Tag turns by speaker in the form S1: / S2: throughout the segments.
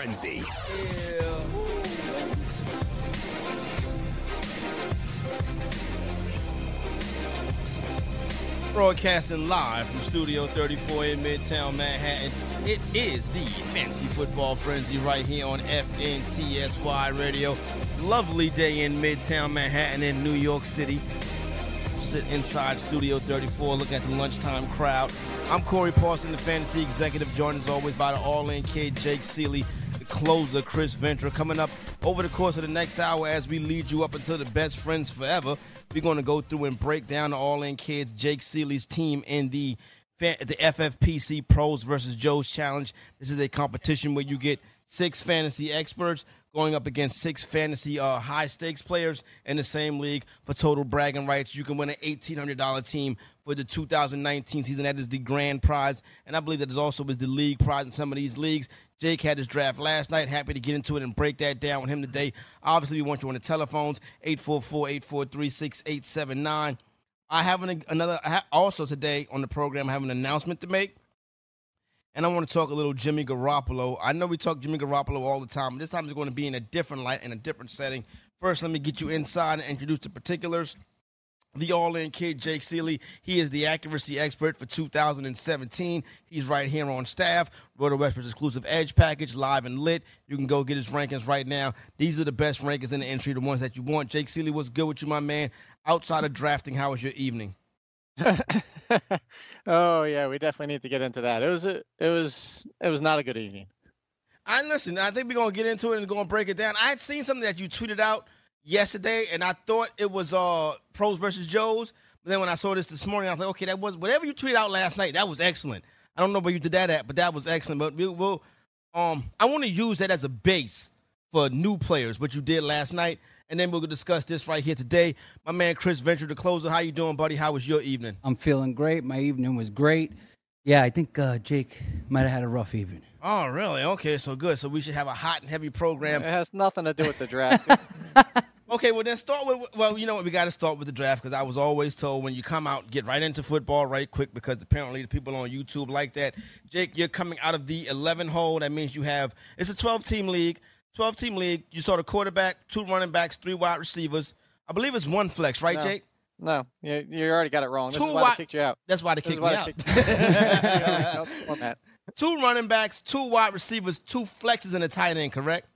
S1: Frenzy.
S2: Broadcasting live from Studio 34 in Midtown Manhattan. It is the Fantasy Football Frenzy right here on FNTSY Radio. Lovely day in Midtown Manhattan in New York City. Sit inside Studio 34 look at the lunchtime crowd. I'm Corey Parson, the fantasy executive, joined as always by the All In Kid Jake Seeley, closer Chris Ventura. Coming up over the course of the next hour as we lead you up until the best friends forever. We're going to go through and break down the All In Kids, Jake Seeley's team in the the FFPC Pros versus Joe's Challenge. This is a competition where you get six fantasy experts going up against six fantasy uh, high stakes players in the same league for total bragging rights. You can win an $1,800 team for the 2019 season. That is the grand prize. And I believe that is also is the league prize in some of these leagues. Jake had his draft last night. Happy to get into it and break that down with him today. Obviously, we want you on the telephones 844-843-6879. I have an, another also today on the program. I have an announcement to make. And I want to talk a little Jimmy Garoppolo. I know we talk Jimmy Garoppolo all the time. This time it's going to be in a different light, in a different setting. First, let me get you inside and introduce the particulars. The all in kid, Jake Seeley. He is the accuracy expert for 2017. He's right here on staff. Roto Westbrook's exclusive Edge package, live and lit. You can go get his rankings right now. These are the best rankings in the entry, the ones that you want. Jake Seeley, what's good with you, my man? Outside of drafting, how was your evening?
S3: oh yeah, we definitely need to get into that. It was a, it was it was not a good evening.
S2: I listen. I think we're gonna get into it and go and break it down. I had seen something that you tweeted out yesterday, and I thought it was uh pros versus Joes. But then when I saw this this morning, I was like, okay, that was whatever you tweeted out last night. That was excellent. I don't know where you did that at, but that was excellent. But we will. Um, I want to use that as a base for new players. What you did last night, and then we'll discuss this right here today. My man Chris Ventura, the closer. How you doing, buddy? How was your evening?
S4: I'm feeling great. My evening was great. Yeah, I think uh, Jake might have had a rough evening.
S2: Oh, really? Okay, so good. So we should have a hot and heavy program.
S3: It has nothing to do with the draft.
S2: okay, well then start with well, you know what? We got to start with the draft because I was always told when you come out, get right into football right quick because apparently the people on YouTube like that. Jake, you're coming out of the 11 hole. That means you have it's a 12 team league. 12 team league. You saw the quarterback, two running backs, three wide receivers. I believe it's one flex, right,
S3: no.
S2: Jake?
S3: No, you, you already got it wrong. This two is why wi- they kicked you out.
S2: That's why they kicked me out.
S3: Kicked-
S2: two running backs, two wide receivers, two flexes, and a tight end, correct?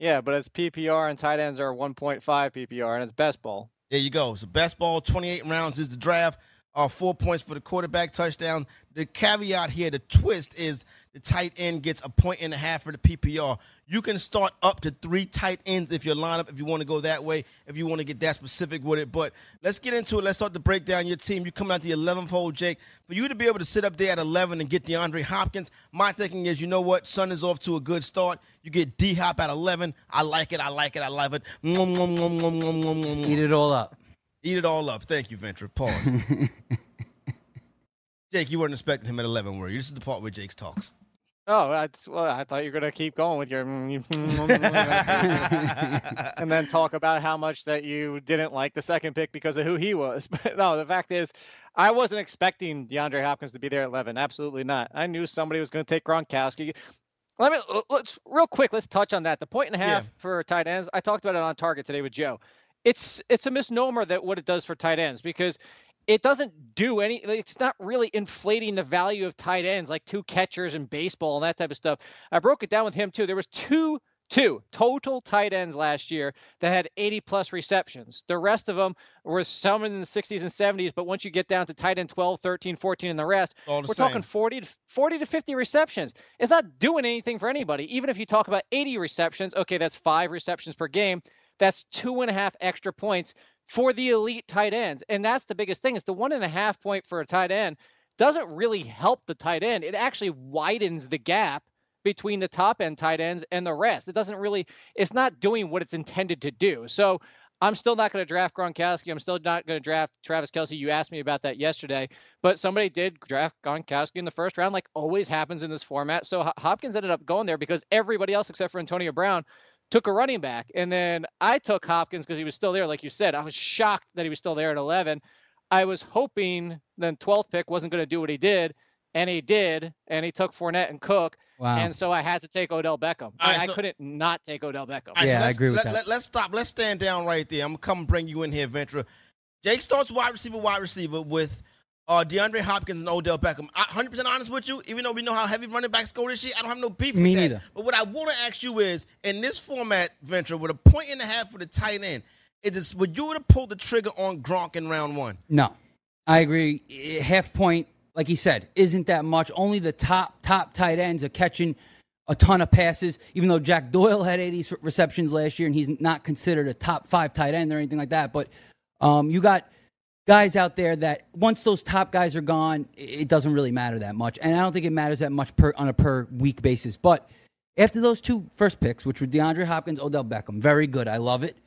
S3: Yeah, but it's PPR and tight ends are 1.5 PPR, and it's best ball.
S2: There you go. So best ball, 28 rounds is the draft. Uh, four points for the quarterback touchdown. The caveat here, the twist is the tight end gets a point and a half for the PPR. You can start up to three tight ends if your lineup, if you want to go that way, if you want to get that specific with it. But let's get into it. Let's start to break down your team. You come out the 11th hole, Jake. For you to be able to sit up there at 11 and get DeAndre Hopkins, my thinking is, you know what? Sun is off to a good start. You get D Hop at 11. I like it. I like it. I love it.
S4: Eat it all up.
S2: Eat it all up. Thank you, Venture. Pause. Jake, you weren't expecting him at 11, were you? This is the part where Jake talks.
S3: Oh, that's, well, I thought you were going to keep going with your. and then talk about how much that you didn't like the second pick because of who he was. But no, the fact is, I wasn't expecting DeAndre Hopkins to be there at 11. Absolutely not. I knew somebody was going to take Gronkowski. Let me let's real quick. Let's touch on that. The point and a half
S2: Yeah.
S3: for tight ends. I talked about it on Target today with Joe. It's it's a misnomer that what it does for tight ends because it doesn't do any it's not really inflating the value of tight ends like two catchers in baseball and that type of stuff. I broke it down with him too. There was two two total tight ends last year that had 80 plus receptions. The rest of them were some in the 60s and 70s but once you get down to tight end 12 13 14 and the rest
S2: the
S3: we're
S2: same.
S3: talking 40 to 40 to 50 receptions. It's not doing anything for anybody. Even if you talk about 80 receptions okay that's five receptions per game. That's two and a half extra points for the elite tight ends. And that's the biggest thing is the one and a half point for a tight end doesn't really help the tight end. It actually widens the gap between the top end tight ends and the rest. It doesn't really, it's not doing what it's intended to do. So I'm still not going to draft Gronkowski. I'm still not going to draft Travis Kelce. You asked me about that yesterday, but somebody did draft Gronkowski in the first round, like always happens in this format. So Hopkins ended up going there because everybody else except for Antonio Brown took a running back. And then I took Hopkins because he was still there. Like you said, I was shocked that he was still there at 11. I was hoping then 12th pick wasn't going to do what he did, and he did, and he took Fournette and Cook. Wow. And so I had to take Odell Beckham. I, right, so, I couldn't not take Odell Beckham.
S4: Right, yeah,
S2: so
S4: I agree with
S2: let,
S4: that.
S2: Let, us stop. Let's stand down right there. I'm gonna come bring you in here, Ventura. Jake starts wide receiver, wide receiver with uh, DeAndre Hopkins and Odell Beckham. I, 100% honest with you, even though we know how heavy running backs go this year, I don't have no beef.
S4: Me neither.
S2: that. But what I want to ask you is, in this format, Venture, with a point and a half for the tight end, is this, would you have pulled the trigger on Gronk in round one?
S4: No, I agree. Half point, like he said, isn't that much. Only the top top tight ends are catching a ton of passes. Even though Jack Doyle had 80 receptions last year, and he's not considered a top five tight end or anything like that. But um, you got guys out there that once those top guys are gone, it doesn't really matter that much. And I don't think it matters that much per on a per week basis. But after those two first picks, which were DeAndre Hopkins, Odell Beckham, very good. I love it.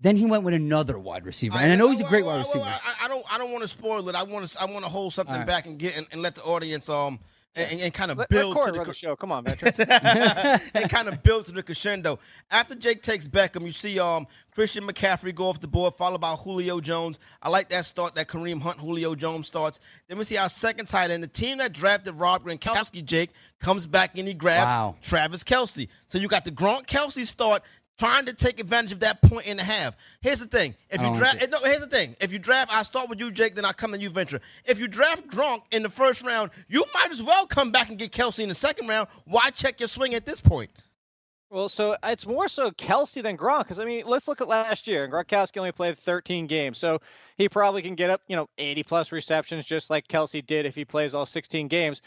S4: Then he went with another wide receiver, and I know he's a great wide receiver.
S2: I, I don't, I don't want to spoil it. I want to, I want to hold something right. back and get and, and, let the audience um and, and, kind of
S3: let,
S2: build to the,
S3: the show. Come on, veteran.
S2: and kind of build to the crescendo. After Jake takes Beckham, you see um Christian McCaffrey go off the board, followed by Julio Jones. I like that start, that Kareem Hunt, Julio Jones starts. Then we see our second tight end, the team that drafted Rob Gronkowski, Jake, comes back and he grabs wow. Travis Kelce. So you got the Gronk Kelce start trying to take advantage of that point and a half. Here's the thing: if you draft, no, here's the thing: if you draft, I start with you, Jake, then I come to you, Venture. If you draft Gronk in the first round, you might as well come back and get Kelce in the second round. Why check your swing at this point?
S3: Well, so it's more so Kelce than Gronk because I mean, let's look at last year. Gronkowski only played 13 games, so he probably can get up, you know, 80 plus receptions just like Kelce did if he plays all 16 games.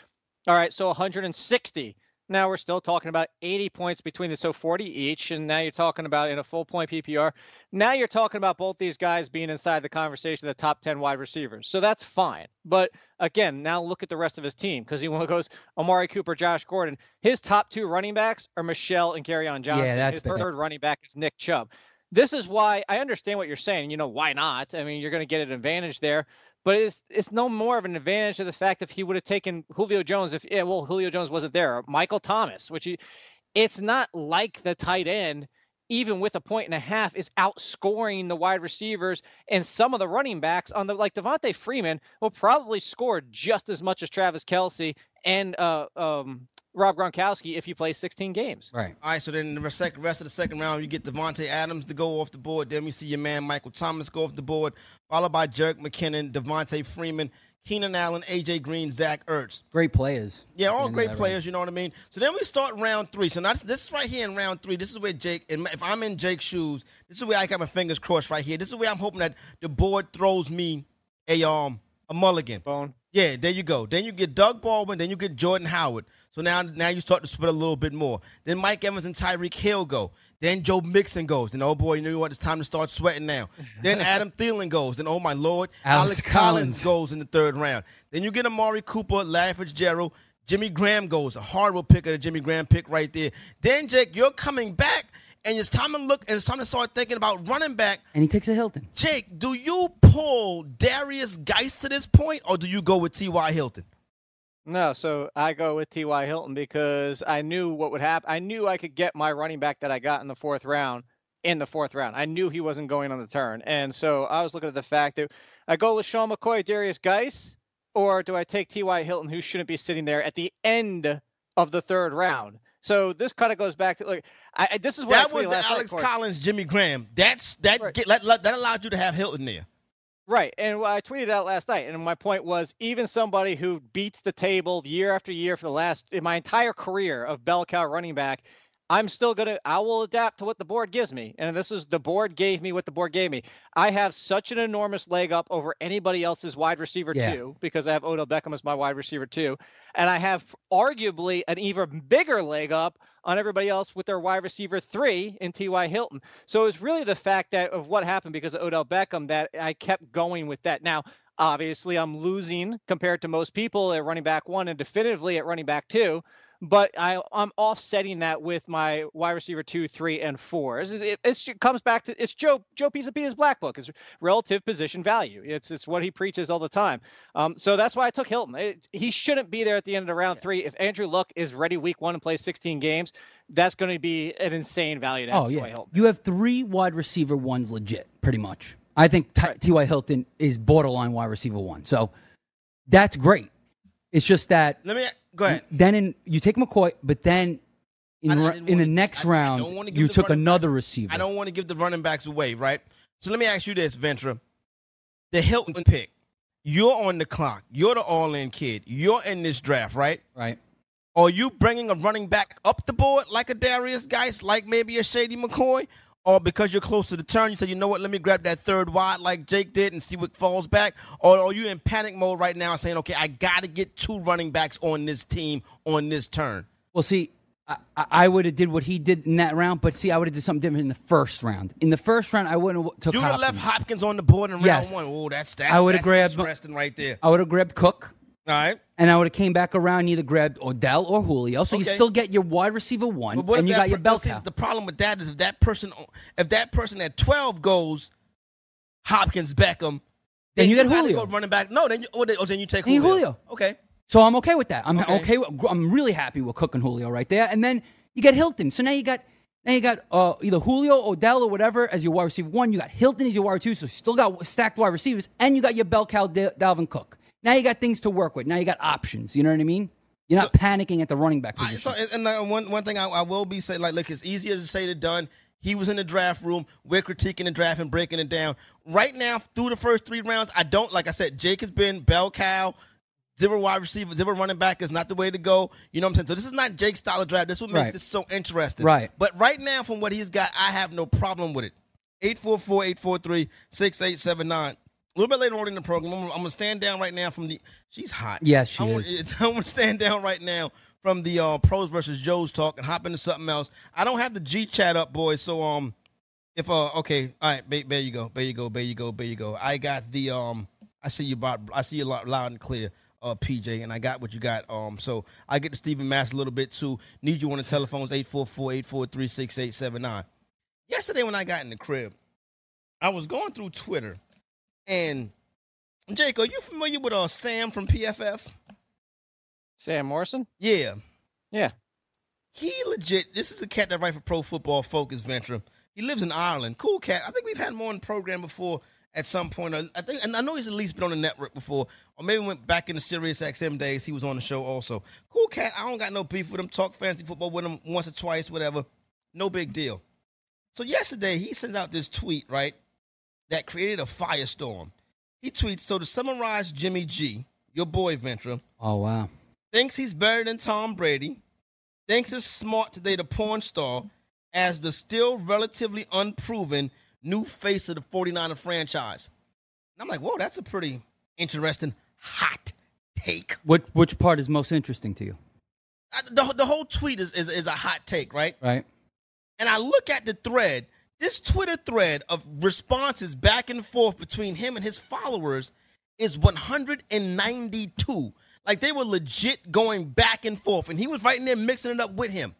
S3: All right, so 160 now we're still talking about 80 points between the so 40 each, and now you're talking about in a full point PPR. Now you're talking about both these guys being inside the conversation of the top 10 wide receivers. So that's fine. But again, now look at the rest of his team because he goes Amari Cooper, Josh Gordon. His top two running backs are Michel and Kerryon Johnson.
S4: Yeah, that's
S3: his third running back is Nick Chubb. This is why I understand what you're saying. You know, why not? I mean, you're going to get an advantage there. But it's it's no more of an advantage of the fact if he would have taken Julio Jones if yeah well Julio Jones wasn't there. Michael Thomas which he, it's not like the tight end even with a point and a half is outscoring the wide receivers and some of the running backs on the like Devonta Freeman will probably score just as much as Travis Kelce and uh, um, Rob Gronkowski if he plays 16 games.
S4: Right.
S2: All right. So then the rest, rest of the second round, you get Davante Adams to go off the board. Then we see your man Michael Thomas go off the board, followed by Jerick McKinnon, Devonta Freeman, Keenan Allen, AJ Green, Zach Ertz.
S4: Great players.
S2: Yeah, all great players. You know what I mean. So then we start round three. So now this, this is right here in round three. This is where Jake. And If I'm in Jake's shoes, this is where I got my fingers crossed right here. This is where I'm hoping that the board throws me a um a mulligan.
S3: Bone.
S2: Yeah, there you go. Then you get Doug Baldwin. Then you get Jordan Howard. So now, now you start to split a little bit more. Then Mike Evans and Tyreek Hill go. Then Joe Mixon goes. And oh boy, you know what? It's time to start sweating now. then Adam Thielen goes. Then oh my lord,
S4: Alex, Alex Collins. Collins.
S2: goes in the third round. Then you get Amari Cooper, Larry Fitzgerald, Jimmy Graham goes. A horrible pick of the Jimmy Graham pick right there. Then Jake, you're coming back and it's time to look and it's time to start thinking about running back.
S4: And he takes a Hilton.
S2: Jake, do you pull Darius Guice to this point, or do you go with T.Y. Hilton?
S3: No, so I go with T.Y. Hilton because I knew what would happen. I knew I could get my running back that I got in the fourth round in the fourth round. I knew he wasn't going on the turn. And so I was looking at the fact that I go with Sean McCoy, Darius Guice, or do I take T.Y. Hilton, who shouldn't be sitting there at the end of the third round? So this kind of goes back to like I, this is what
S2: that was the Alex night, Collins, Jimmy Graham. That's that right. get, that allowed you to have Hilton there.
S3: Right. And I tweeted out last night, and my point was even somebody who beats the table year after year for the last, in my entire career of bell cow running back, I'm still going to, I will adapt to what the board gives me. And this is the board gave me what the board gave me. I have such an enormous leg up over anybody else's wide receiver, yeah. too, because I have Odell Beckham as my wide receiver, too. And I have arguably an even bigger leg up on everybody else with their wide receiver three in T.Y. Hilton. So it was really the fact that of what happened because of Odell Beckham that I kept going with that. Now, Obviously, I'm losing compared to most people at running back one and definitively at running back two but I, I'm offsetting that with my wide receiver two, three, and four. It, it comes back to it's Joe Joe Pisapia's black book. It's relative position value. It's it's what he preaches all the time. Um, so that's why I took Hilton. It, he shouldn't be there at the end of the round three. If Andrew Luck is ready week one and plays 16 games, that's going to be an insane value. To
S4: oh yeah, Hilton. you have three wide receiver ones legit, pretty much. I think T.Y. Right. Hilton is borderline wide receiver one. So that's great. It's just that.
S2: Let me Go ahead.
S4: Then in you take McCoy, but then in, in wanna, the next I, round I you took another
S2: back,
S4: receiver.
S2: I don't want to give the running backs away, right? So let me ask you this, Ventra. The Hilton pick. You're on the clock. You're the all-in kid. You're in this draft, right?
S4: Right.
S2: Are you bringing a running back up the board like a Darius Guice, like maybe a Shady McCoy? Or because you're close to the turn, you say, you know what, let me grab that third wide like Jake did and see what falls back? Or are you in panic mode right now saying, okay, I got to get two running backs on this team on this turn?
S4: Well, see, I, I would have did what he did in that round, but see, I would have did something different in the first round. In the first round, I wouldn't have took.
S2: You
S4: would have
S2: left Hopkins on the board in round yes. one. Oh, that's that's, I would have grabbed interesting right there.
S4: I would have grabbed Cook.
S2: All right.
S4: And I would have came back around and either grabbed Odell or Julio. So okay. you still get your wide receiver one, and you got your bell cow.
S2: The problem with that is if that person, if that person at twelve goes Hopkins, Beckham,
S4: then, you, get Julio
S2: go running back. No, then you, oh, then you take Julio.
S4: Julio.
S2: Okay.
S4: So I'm okay with that. I'm okay. okay with, I'm really happy with Cook and Julio right there. And then you get Hilton. So now you got now you got uh, either Julio, Odell, or whatever as your wide receiver one. You got Hilton as your wide two. So you still got stacked wide receivers, and you got your bell cow Dalvin Cook. Now you got things to work with. Now you got options. You know what I mean? You're not so, panicking at the running back position.
S2: so, and uh, one one thing I, I will be saying, like, look, it's easier to say than done. He was in the draft room. We're critiquing the draft and breaking it down. Right now, through the first three rounds, I don't like I said. Jake has been bell cow. Zero wide receiver, zero running back is not the way to go. You know what I'm saying? So this is not Jake's style of draft. This is what makes right. this so interesting.
S4: Right.
S2: But right now, from what he's got, I have no problem with it. 844 843 6879 a little bit later on in the program, I'm, I'm, gonna stand down right now from the. She's hot.
S4: Yes, she
S2: I'm,
S4: is.
S2: I'm gonna stand down right now from the uh, pros versus Joes talk and hop into something else. I don't have the G chat up, boys. So um, if uh, okay, all right, there you go, there you go, there you go, there you go. I got the um, I see you about, I see you loud and clear. Uh, PJ, and I got what you got. Um, so I get to Stephen Mass a little bit too. Need you on the telephones 844-843-6879. Yesterday when I got in the crib, I was going through Twitter and Jake, are you familiar with uh Sam from PFF?
S3: Sam Morrison?
S2: Yeah.
S3: Yeah.
S2: He legit. This is a cat that writes for Pro Football Focus Venture. He lives in Ireland. Cool cat. I think we've had him on the program before at some point. I think, and I know he's at least been on the network before, or maybe went back in the Sirius XM days. He was on the show also. Cool cat. I don't got no beef with him. Talk fancy football with him once or twice, whatever. No big deal. So yesterday he sent out this tweet, right? That created a firestorm. He tweets, so to summarize Jimmy G, your boy Ventra.
S4: Oh, wow.
S2: Thinks he's better than Tom Brady. Thinks it's smart to date a porn star as the still relatively unproven new face of the 49er franchise. And I'm like, whoa, that's a pretty interesting hot take.
S4: What which part is most interesting to you?
S2: The, the whole tweet is, is, is a hot take, right?
S4: Right.
S2: And I look at the thread this Twitter thread of responses back and forth between him and his followers is 192. Like they were legit going back and forth, and he was right in there mixing it up with him.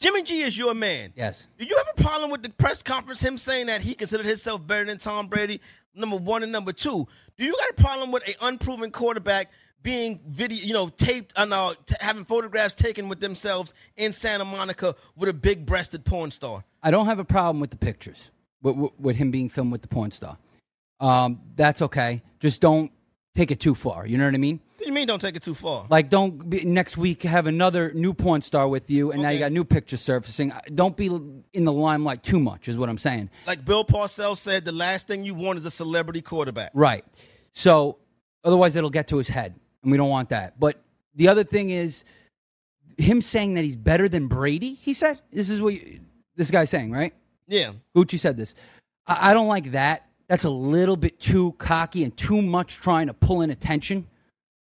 S2: Jimmy G is your man.
S4: Yes.
S2: Do you have a problem with the press conference, him saying that he considered himself better than Tom Brady, number one and number two? Do you got a problem with an unproven quarterback being video, you know, taped and uh, t- having photographs taken with themselves in Santa Monica with a big-breasted porn star?
S4: I don't have a problem with the pictures, with, with, with him being filmed with the porn star. Um, that's okay. Just don't take it too far. You know what I mean?
S2: What do you mean don't take it too far?
S4: Like, don't be, next week have another new porn star with you, and okay. now you got new pictures surfacing. Don't be in the limelight too much, is what I'm saying.
S2: Like Bill Parcells said, the last thing you want is a celebrity quarterback.
S4: Right. So, otherwise, it'll get to his head and we don't want that. But the other thing is him saying that he's better than Brady. He said this is what you, this guy's saying, right?
S2: Yeah.
S4: Gucci said this. I, I don't like that. That's a little bit too cocky and too much trying to pull in attention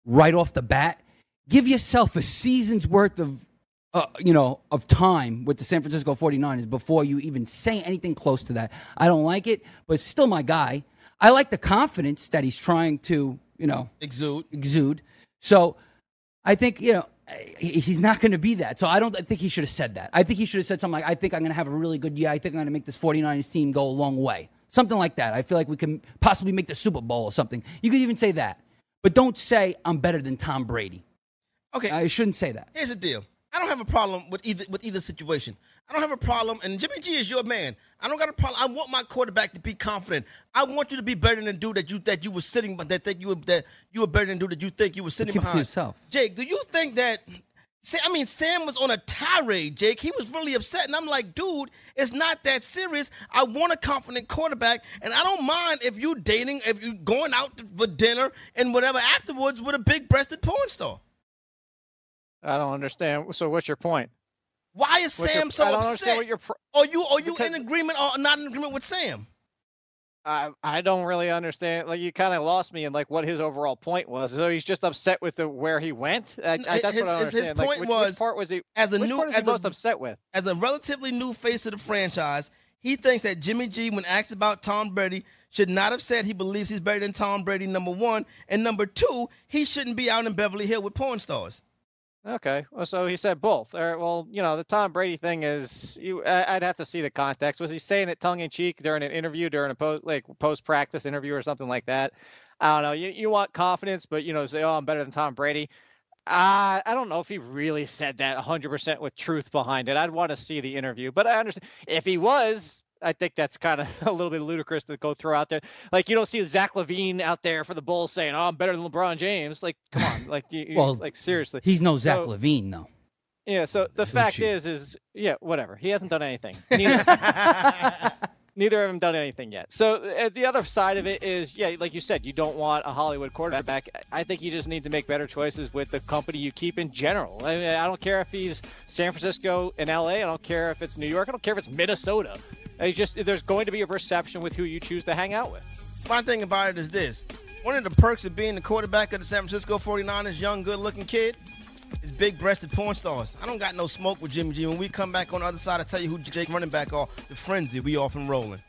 S4: right off the bat. Give yourself a season's worth of uh, you know, of time with the San Francisco 49ers before you even say anything close to that. I don't like it, but still my guy. I like the confidence that he's trying to, you know,
S2: Exude.
S4: exude. So I think, you know, he's not going to be that. So I don't I think he should have said that. I think he should have said something like, I think I'm going to have a really good year. I think I'm going to make this 49ers team go a long way. Something like that. I feel like we can possibly make the Super Bowl or something. You could even say that. But don't say, I'm better than Tom Brady.
S2: Okay,
S4: I shouldn't say that.
S2: here's the deal. I don't have a problem with either with either situation. I don't have a problem, and Jimmy G is your man. I don't got a problem. I want my quarterback to be confident. I want you to be better than the dude that you that you were sitting, but that think you were that you were better than the dude that you think you were sitting
S4: keep it to
S2: behind.
S4: yourself.
S2: Jake, do you think that? Sa- I mean, Sam was on a tirade, Jake. He was really upset, and I'm like, dude, it's not that serious. I want a confident quarterback, and I don't mind if you dating, if you going out for dinner and whatever afterwards with a big-breasted porn star.
S3: I don't understand. So what's your point?
S2: Why is
S3: What's your-
S2: Sam so
S3: I don't
S2: upset?
S3: understand what your. Pr-
S2: Are you are you
S3: Because-
S2: in agreement or not in agreement with Sam?
S3: I I don't really understand. Like you kind of lost me in like what his overall point was. So he's just upset with the where he went. I, I, that's
S2: his-
S3: what I don't
S2: his-
S3: understand. like,
S2: point
S3: which,
S2: was,
S3: which part was he?
S2: As a new as
S3: he most
S2: a,
S3: upset with?
S2: as a relatively new face of the franchise, he thinks that Jimmy G, when asked about Tom Brady, should not have said he believes he's better than Tom Brady. Number one, and number two, he shouldn't be out in Beverly Hill with porn stars.
S3: Okay, well, so he said both. All right, well, you know, the Tom Brady thing is, you, I, I'd have to see the context. Was he saying it tongue in cheek during an interview, during a post like post practice interview or something like that? I don't know. You you want confidence, but you know, say, oh, I'm better than Tom Brady. Uh, I don't know if he really said that 100% with truth behind it. I'd want to see the interview, but I understand if he was. I think that's kind of a little bit ludicrous to go throw out there. Like you don't see Zach LaVine out there for the Bulls saying, "Oh, I'm better than LeBron James." Like, come on, like, you,
S4: Well,
S3: like seriously.
S4: He's no Zach
S3: So-
S4: LaVine, though.
S3: Yeah, so the fact is, is yeah, whatever. He hasn't done anything. Neither, neither of them done anything yet. So uh, the other side of it is, yeah, like you said, you don't want a Hollywood quarterback. I think you just need to make better choices with the company you keep in general. I, mean, I don't care if he's San Francisco and LA. I don't care if it's New York. I don't care if it's Minnesota. It's just there's going to be a perception with who you choose to hang out with.
S2: My thing about it is this. One of the perks of being the quarterback of the San Francisco 49ers, young, good looking kid, is big breasted porn stars. I don't got no smoke with Jimmy G. When we come back on the other side, I'll tell you who Jake running back are. The frenzy, we off and rolling.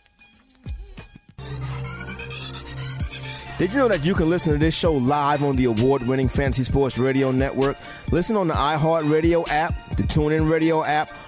S2: Did you know that you can listen to this show live on the award winning Fantasy Sports Radio Network? Listen on the iHeartRadio app, the TuneIn Radio app,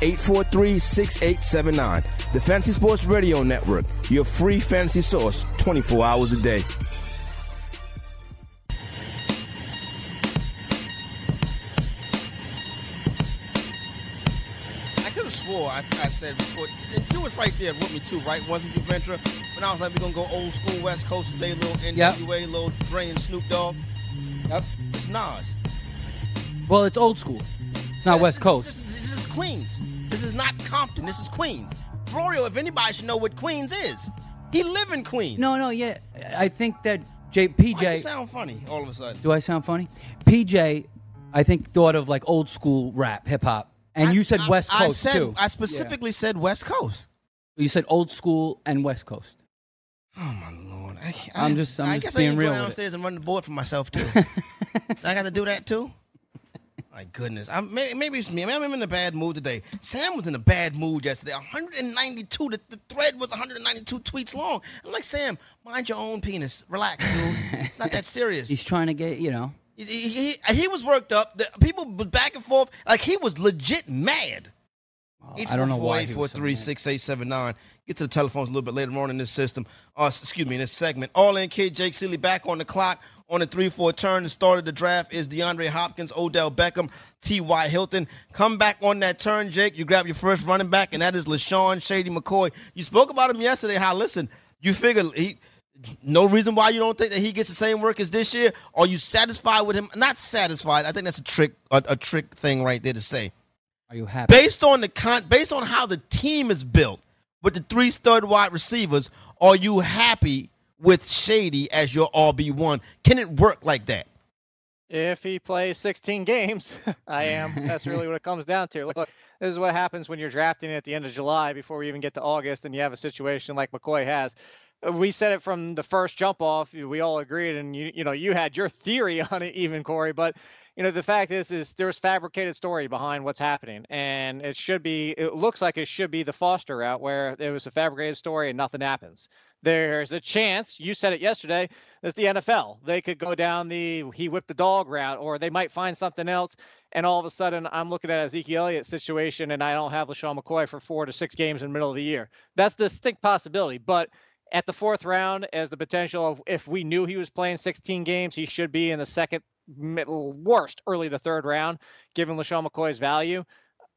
S2: 843 6879. The Fantasy Sports Radio Network, your free fantasy source 24 hours a day. I could have swore I, I said before, and you was right there with me too, right? Wasn't you, Ventura? But I was like, we're gonna go old school West Coast today, little NWA, little Dre and Snoop Dogg.
S4: Yep.
S2: It's Nas.
S4: Well, it's old school. It's not West
S2: This-
S4: Coast.
S2: This, this, this is Queens. This is not Compton. This is Queens. Florio, if anybody should know what Queens is, he live in Queens.
S4: No, no, yeah. I think that J,
S2: Why you
S4: PJ.
S2: sound funny all of a sudden?
S4: Do I sound funny? PJ, I think thought of like old school rap, hip hop, and you said
S2: I-
S4: West
S2: I
S4: Coast
S2: said,
S4: too.
S2: I specifically said West Coast.
S4: You said old school and West Coast.
S2: Oh my lord! I,
S4: I'm just- I'm
S2: I
S4: just
S2: guess
S4: being
S2: I can
S4: real
S2: go
S4: with it.
S2: downstairs and run the board for myself too. I got to do that too. My goodness, I'm, maybe, maybe it's me. Maybe I'm in a bad mood today. Sam was in a bad mood yesterday. 192. The, the thread was 192 tweets long. I'm like, Sam, mind your own penis. Relax, dude. It's not that serious.
S4: He's trying to get you know.
S2: He, he, he- was worked up. The people back and forth. Like he was legit mad.
S4: I don't know why. he was so
S2: 844
S4: mad.
S2: 6879 Get to the telephones a little bit later on in this system. Uh, excuse me, in this segment. All in kid, Jake Seeley back on the clock on the 3 4 turn. The start of the draft is DeAndre Hopkins, Odell Beckham, T.Y. Hilton. Come back on that turn, Jake. You grab your first running back, and that is LeSean Shady McCoy. You spoke about him yesterday. How, listen, you figure he. No reason why you don't think that he gets the same work as this year. Are you satisfied with him? Not satisfied. I think that's a trick, a, a trick thing right there to say
S4: Are you happy?
S2: based on the con- based on how the team is built with the three stud wide receivers, are you happy with Shady as your RB1? Can it work like that?
S3: If he plays 16 games, I am. That's really what it comes down to. Look, this is what happens when you're drafting at the end of July before we even get to August and you have a situation like McCoy has. We said it from the first jump off. We all agreed, and you you know you had your theory on it, even Corey. But you know the fact is, is there's fabricated story behind what's happening, and it should be. It looks like it should be the Foster route where there was a fabricated story and nothing happens. There's a chance, you said it yesterday, it's the NFL. They could go down the he whipped the dog route, or they might find something else. And all of a sudden, I'm looking at Ezekiel Elliott situation, and I don't have LeSean McCoy for four to six games in the middle of the year. That's the distinct possibility. But at the fourth round, as the potential of if we knew he was playing 16 games, he should be in the second, middle, worst, early the third round, given LeSean McCoy's value.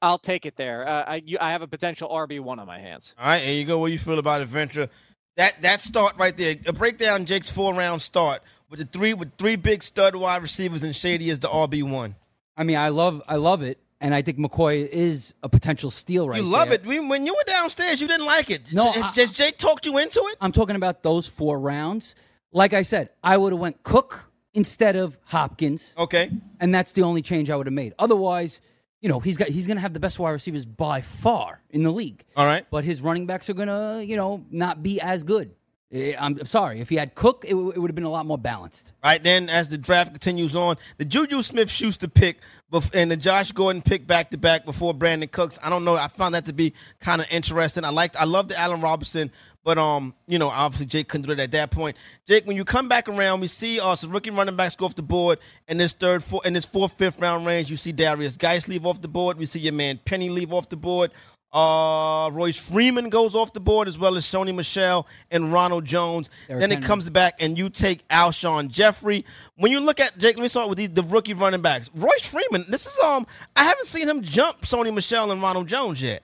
S3: I'll take it there. Uh, I, you, I have a potential RB one on my hands.
S2: All right, there you go. What you feel about Adventure? That that start right there, a breakdown Jake's four round start with the three with three big stud wide receivers and Shady as the RB one.
S4: I mean, I love I love it, and I think McCoy is a potential steal right
S2: You love
S4: there.
S2: it. When when you were downstairs, you didn't like it.
S4: No,
S2: Has-
S4: I-
S2: has Jake talked you into it?
S4: I'm talking about those four rounds. Like I said, I would have went Cook instead of Hopkins,
S2: Okay.
S4: and that's the only change I would have made. Otherwise, you know, he's got he's going to have the best wide receivers by far in the league.
S2: All right.
S4: But his running backs are going to, you know, not be as good. Eh, I'm, I'm sorry. If he had Cook, it, w- it would have been a lot more balanced.
S2: All right, then as the draft continues on, the Juju Smith Schuster pick bef- and the Josh Gordon pick back to back before Brandin Cooks. I don't know. I found that to be kind of interesting. I liked, I love the Allen Robinson, but um, you know, obviously Jake couldn't do it at that point. Jake, when you come back around, we see uh some rookie running backs go off the board in this third, four, in this fourth, fifth round range. You see Darius Guice leave off the board. We see your man Penny leave off the board. Uh, Royce Freeman goes off the board as well as Sony Michel and Ronald Jones.
S4: Derrick
S2: then it
S4: Henry.
S2: comes back and you take Alshon Jeffery. When you look at Jake, let me start with the, the rookie running backs. Royce Freeman. This is um, I haven't seen him jump Sony Michel and Ronald Jones yet.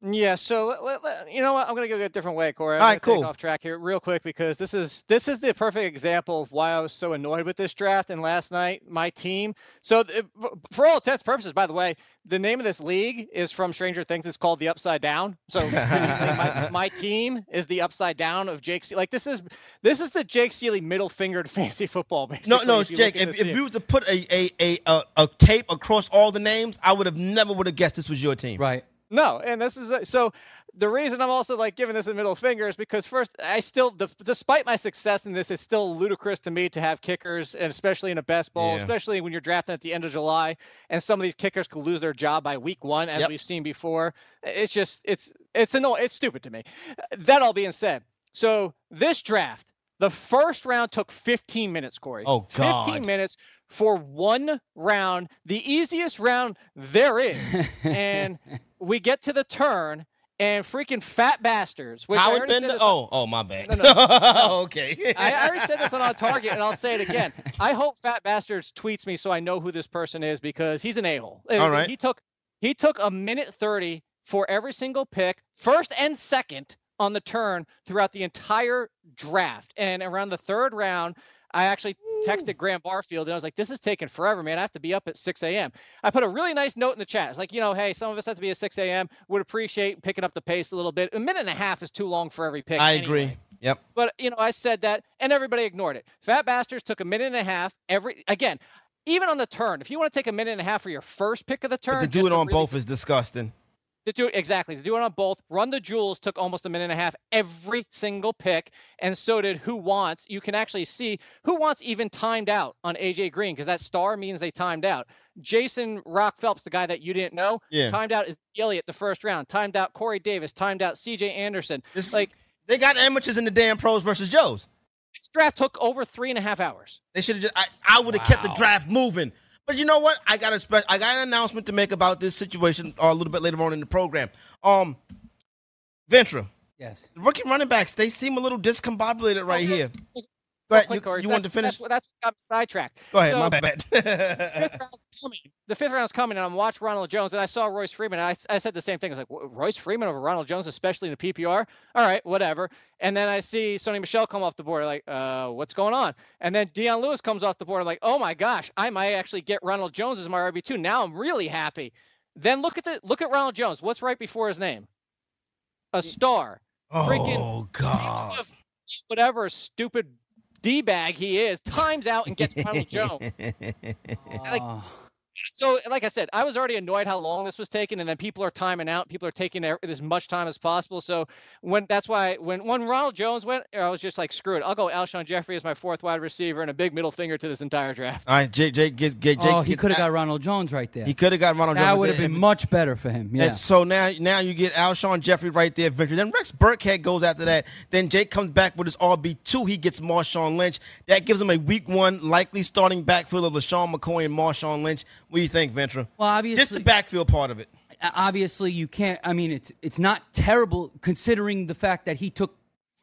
S3: Yeah, so let- let- let- you know what? I'm gonna go a different way, Corey. I'm
S2: All
S3: gonna take
S2: cool.
S3: off track here real quick because this is this is the perfect example of why I was so annoyed with this draft. And last night, my team. So uh, th- for all intents purposes, by the way, the name of this league is from Stranger Things. It's called the Upside Down. So my, my team is the Upside Down of Jake. Se- like this is this is the Jake Seeley middle fingered fantasy football. Basically,
S2: No, no,
S3: if
S2: Jake. If, if
S3: team.
S2: you was to put a a, a a a tape across all the names, I would have never would have guessed this was your team.
S4: Right.
S3: No, and this is uh, so. The reason I'm also like giving this a middle finger is because first, I still, despite my success in this, it's still ludicrous to me to have kickers, and especially in a best ball,
S2: Yeah.
S3: especially when you're drafting at the end of July, and some of these kickers could lose their job by week one, as
S2: Yep.
S3: we've seen before. It's just, it's, it's annoying. It's stupid to me. That all being said, so this draft, the first round took 15 minutes, Corey.
S2: Oh, God, 15
S3: minutes for one round, the easiest round there is, and we get to the turn, and freaking fat bastards. Which I
S2: Howard
S3: already said
S2: Bender.
S3: this-
S2: Oh, oh, my bad.
S3: No, no,
S2: okay.
S3: I I already said this on our target, and I'll say it again. I hope Fat Bastards tweets me so I know who this person is because he's an a-hole. Uh,
S2: All right.
S3: He took he took a minute thirty for every single pick, first and second on the turn throughout the entire draft. And around the third round, I actually texted Graham Barfield and I was like, "This is taking forever, man. I have to be up at 6 a.m." I put a really nice note in the chat. It's like, you know, hey, some of us have to be at 6 a.m. Would appreciate picking up the pace a little bit. A minute and a half is too long for every pick.
S2: I
S3: anyway.
S2: agree. Yep.
S3: But you know, I said that, and everybody ignored it. Fat bastards took a minute and a half every again. Even on the turn, if you want to take a minute and a half for your first pick of the turn,
S2: But to do it on
S3: really-
S2: both is disgusting.
S3: To do it exactly to do it on both. Run the jewels took almost a minute and a half every single pick, and so did who wants. You can actually see who wants even timed out on AJ Green because that star means they timed out. Jason Rock Phelps, the guy that you didn't know,
S2: Yeah.
S3: timed out is Elliott the first round. Timed out Corey Davis. Timed out C.J. Anderson.
S2: This
S3: like
S2: they got amateurs in the damn pros versus Joes.
S3: this draft took over three and a half hours.
S2: They should have just. I, I would have kept the draft moving. But you know what? I got a spe- I got an announcement to make about this situation uh, a little bit later on in the program. Um, Ventra,
S4: Yes.
S2: the rookie running backs, they seem a little discombobulated right
S3: Okay.
S2: here. Go ahead.
S3: quick,
S2: You, you want to finish?
S3: That's, what- that's what got me sidetracked.
S2: Go ahead.
S3: So,
S2: my bad.
S3: coming. The fifth round's coming, and I'm watching Ronald Jones, and I saw Royce Freeman. And I, I said the same thing. I was like, Royce Freeman over Ronald Jones, especially in the PPR. All right, whatever. And then I see Sony Michel come off the board. Like, uh, what's going on? And then Dion Lewis comes off the board. Like, oh my gosh, I might actually get Ronald Jones as my RB two. Now I'm really happy. Then look at the look at Ronald Jones. What's right before his name? A star. freaking
S2: oh God.
S3: Whatever stupid d bag he is times out and gets Ronald Jones. Like. So, like I said, I was already annoyed how long this was taking, and then people are timing out. People are taking as much time as possible. So when that's why when when Ronald Jones went, I was just like, screw it. I'll go Alshon Jeffery as my fourth wide receiver and a big middle finger to this entire draft.
S2: All right, Jake, Jake, get, get, Jake.
S4: oh, he could have got Ronald Jones right there.
S2: He could have got Ronald
S4: that
S2: Jones.
S4: That would have been much better for him. Yeah.
S2: And so now, now you get Alshon Jeffery right there, Victor. Then Rex Burkhead goes after that. Then Jake comes back with his RB two. He gets Marshawn Lynch. That gives him a week one likely starting backfield of LeSean McCoy and Marshawn Lynch. What do you think, Ventura?
S4: Well, obviously,
S2: just the backfield part of it.
S4: obviously you can't. I mean, it's it's not terrible considering the fact that he took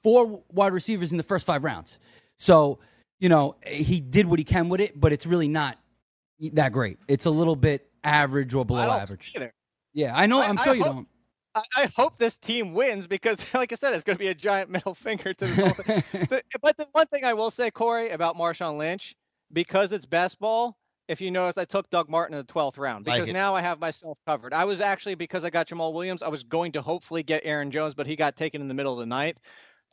S4: four wide receivers in the first five rounds. So you know he did what he can with it, but it's really not that great. It's a little bit average or
S3: I
S4: below
S3: don't
S4: average.
S3: either.
S4: Yeah, I know.
S3: I-
S4: I'm
S3: I
S4: sure you
S3: hope-
S4: don't.
S3: I, I hope this team wins because, like I said, it's going to be a giant middle finger to the whole thing. The- but the one thing I will say, Corey, about Marshawn Lynch, because it's best ball. If you notice, I took Doug Martin in the 12th round because
S2: it.
S3: now I have myself covered. I was actually because I got Jamaal Williams, I was going to hopefully get Aaron Jones, but he got taken in the middle of the ninth.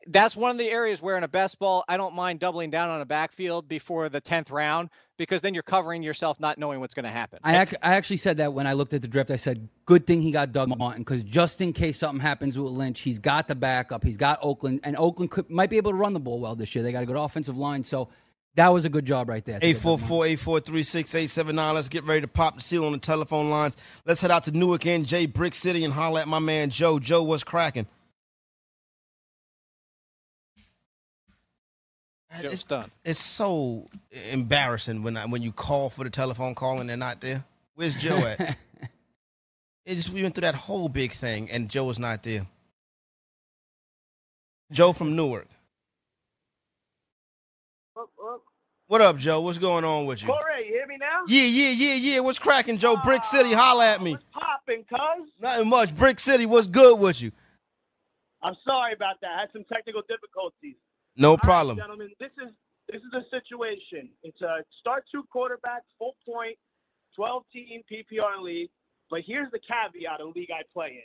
S3: That's one of the areas where in a best ball, I don't mind doubling down on a backfield before the 10th round because then you're covering yourself not knowing what's going to happen.
S4: I, ac- I actually said that when I looked at the draft. I said, good thing he got Doug Martin because just in case something happens with Lynch, he's got the backup. He's got Oakland, and Oakland could, might be able to run the ball well this year. They got a good offensive line. So that was a good job right there. to get Doug Martin.
S2: 844-843-6879. Let's get ready to pop the seal on the telephone lines. Let's head out to Newark NJ, Brick City, and holler at my man Joe. Joe, what's cracking?
S3: Joe's
S2: It's,
S3: done.
S2: it's so embarrassing when I, when you call for the telephone call and they're not there. Where's Joe at? it just we went through that whole big thing and Joe was not there. Joe from Newark. What up, Joe? What's going on with you?
S5: Corey, you hear me now?
S2: Yeah, yeah, yeah, yeah. What's cracking, Joe? Brick City, holla at me.
S5: What's popping, cuz?
S2: Nothing much. Brick City, what's good with you?
S5: I'm sorry about that. I had some technical difficulties.
S2: No
S5: right,
S2: problem.
S5: gentlemen. This is this is a situation. It's a start two quarterback, full point, 12 team PPR league. But here's the caveat of the league I play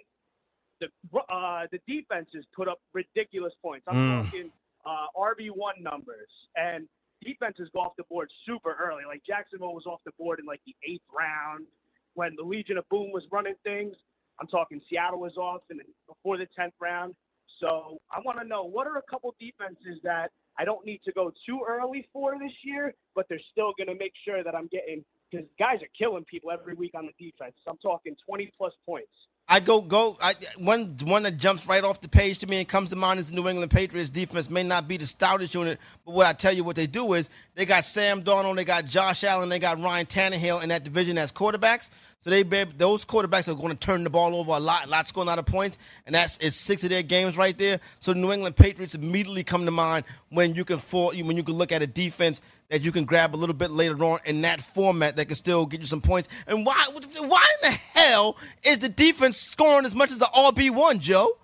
S5: in. The uh, the defenses put up ridiculous points. I'm
S2: Mm.
S5: talking uh, RB one numbers and defenses go off the board super early. Like Jacksonville was off the board in like the eighth round when the Legion of Boom was running things. I'm talking Seattle was off the, before the tenth round. So I want to know what are a couple defenses that I don't need to go too early for this year, but they're still going to make sure that I'm getting because guys are killing people every week on the defense. I'm talking 20 plus points.
S2: I go go. I, one one that jumps right off the page to me and comes to mind is the New England Patriots defense. May not be the stoutest unit, but what I tell you, what they do is they got Sam Darnold, they got Josh Allen, they got Ryan Tannehill in that division as quarterbacks. So they those quarterbacks are going to turn the ball over a lot, a lot of points, and that's it's six of their games right there. So the New England Patriots immediately come to mind when you can for when you can look at a defense that you can grab a little bit later on in that format that can still get you some points. And why why in the hell is the defense scoring as much as the RB one, Joe?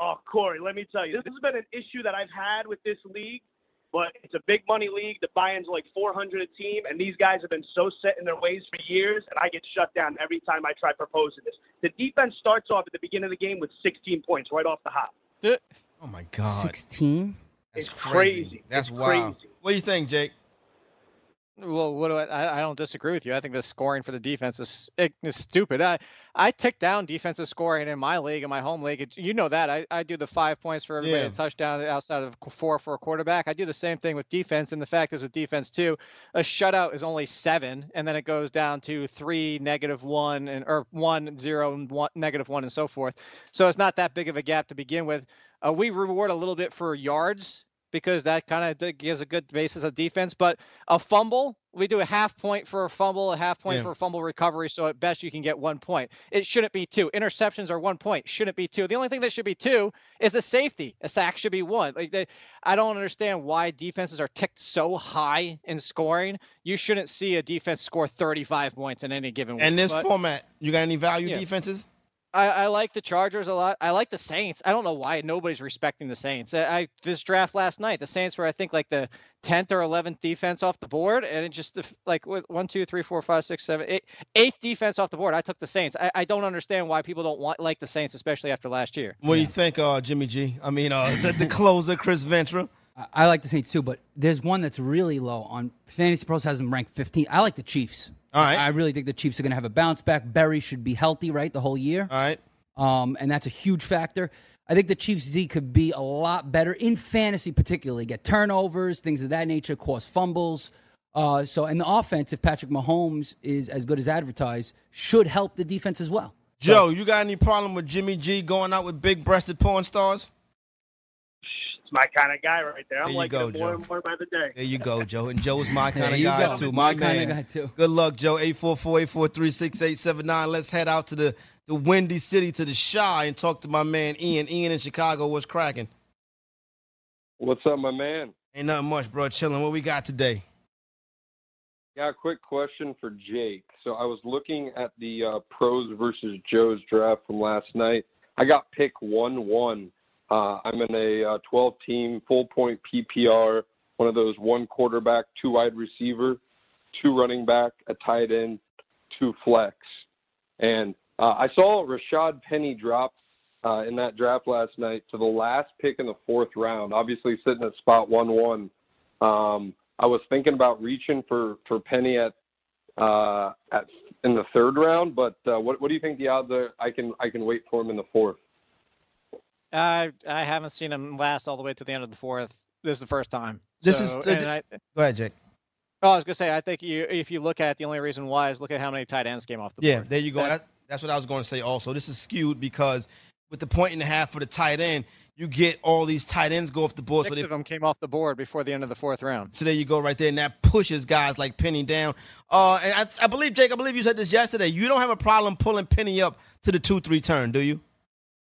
S5: Oh, Corey, let me tell you, this has been an issue that I've had with this league, but it's a big money league. The buy-ins like 400 a team, and these guys have been so set in their ways for years, and I get shut down every time I try proposing this. The defense starts off at the beginning of the game with 16 points right off the hop.
S2: Oh my God,
S4: Sixteen.
S2: that's
S5: It's
S2: crazy.
S5: crazy.
S2: That's
S5: It's
S2: wild.
S5: crazy.
S2: What do you think, Jake?
S3: Well, what do I, I? Don't disagree with you. I think the scoring for the defense is stupid. I I tick down defensive scoring in my league, in my home league. It- You know that I, I do the five points for everybody,
S2: Yeah.
S3: touchdown outside of four for a quarterback. I do the same thing with defense, and the fact is with defense too, a shutout is only seven, and then it goes down to three, negative one, and or one, zero, and one, negative one, and so forth. So it's not that big of a gap to begin with. Uh, we reward a little bit for yards because that kind of gives a good basis of defense. But a fumble, we do a half point for a fumble, a half point
S2: Yeah.
S3: for a fumble recovery. So at best you can get one point. It shouldn't be two. Interceptions are one point. Shouldn't be two. The only thing that should be two is a safety. A sack should be one. Like they, I don't understand why defenses are ticked so high in scoring. You shouldn't see a defense score 35 points in any given week.
S2: This
S3: But-
S2: format, you got any value
S3: Yeah.
S2: defenses?
S3: I, I, like the Chargers a lot. I like the Saints. I don't know why nobody's respecting the Saints. I, I, this draft last night, the Saints were I think like the tenth or eleventh defense off the board, and it just like one, two, three, four, five, six, seven, eight, eighth defense off the board. I took the Saints. I, I don't understand why people don't want like the Saints, especially after last year.
S2: What do you think, uh, Jimmy G? I mean, uh, the, the closer, Chris Ventura.
S4: I like the Saints too, but there's one that's really low on Fantasy Pros has them ranked 15. I like the Chiefs.
S2: All right.
S4: I really think the Chiefs are going to have a bounce back. Berry should be healthy, right, the whole year.
S2: All right.
S4: Um, and that's a huge factor. I think the Chiefs D could be a lot better in fantasy, particularly get turnovers, things of that nature, cause fumbles. Uh, so, and the offense, if Patrick Mahomes is as good as advertised, should help the defense as well.
S2: Joe, so, you got any problem with Jimmy G going out with big-breasted porn stars?
S5: It's my kind of guy right there. I'm
S2: there
S5: like
S2: go,
S5: more and more by the day.
S2: There you go, Joe. And Joe's my kind of guy
S4: go.
S2: too.
S4: My,
S2: my
S4: kind
S2: man.
S4: of guy too.
S2: Good luck, Joe. 844-843-6879. Let's head out to the, the Windy City to the Chi and talk to my man Ian. Ian in Chicago, what's cracking?
S6: What's up, my man?
S2: Ain't nothing much, bro. Chilling. What we got today?
S6: Yeah, quick question for Jake. So I was looking at the uh, pros versus Joe's draft from last night. I got pick one one uh, I'm in a uh, 12 team full point PPR, one of those one quarterback, two wide receiver, two running back, a tight end, two flex. And uh, I saw Rashad Penny drop uh, in that draft last night to the last pick in the fourth round, obviously sitting at spot 1 1. Um, I was thinking about reaching for, for Penny at uh, at in the third round, but uh, what what do you think the odds are? I can I can wait for him in the fourth.
S3: I I haven't seen him last all the way to the end of the fourth. This is the first time.
S2: This
S3: so,
S2: is. The,
S3: I,
S2: go ahead, Jake.
S3: Oh, I was gonna say. I think you, if you look at it, the only reason why is look at how many tight ends came off the
S2: yeah,
S3: board.
S2: Yeah, there you go. That, that's what I was going to say. Also, this is skewed because with the point and a half for the tight end, you get all these tight ends go off the board.
S3: Six
S2: so they,
S3: of them came off the board before the end of the fourth round.
S2: So there you go, right there, and that pushes guys like Penny down. Uh, and I, I believe Jake, I believe you said this yesterday. You don't have a problem pulling Penny up to the two-three turn, do you?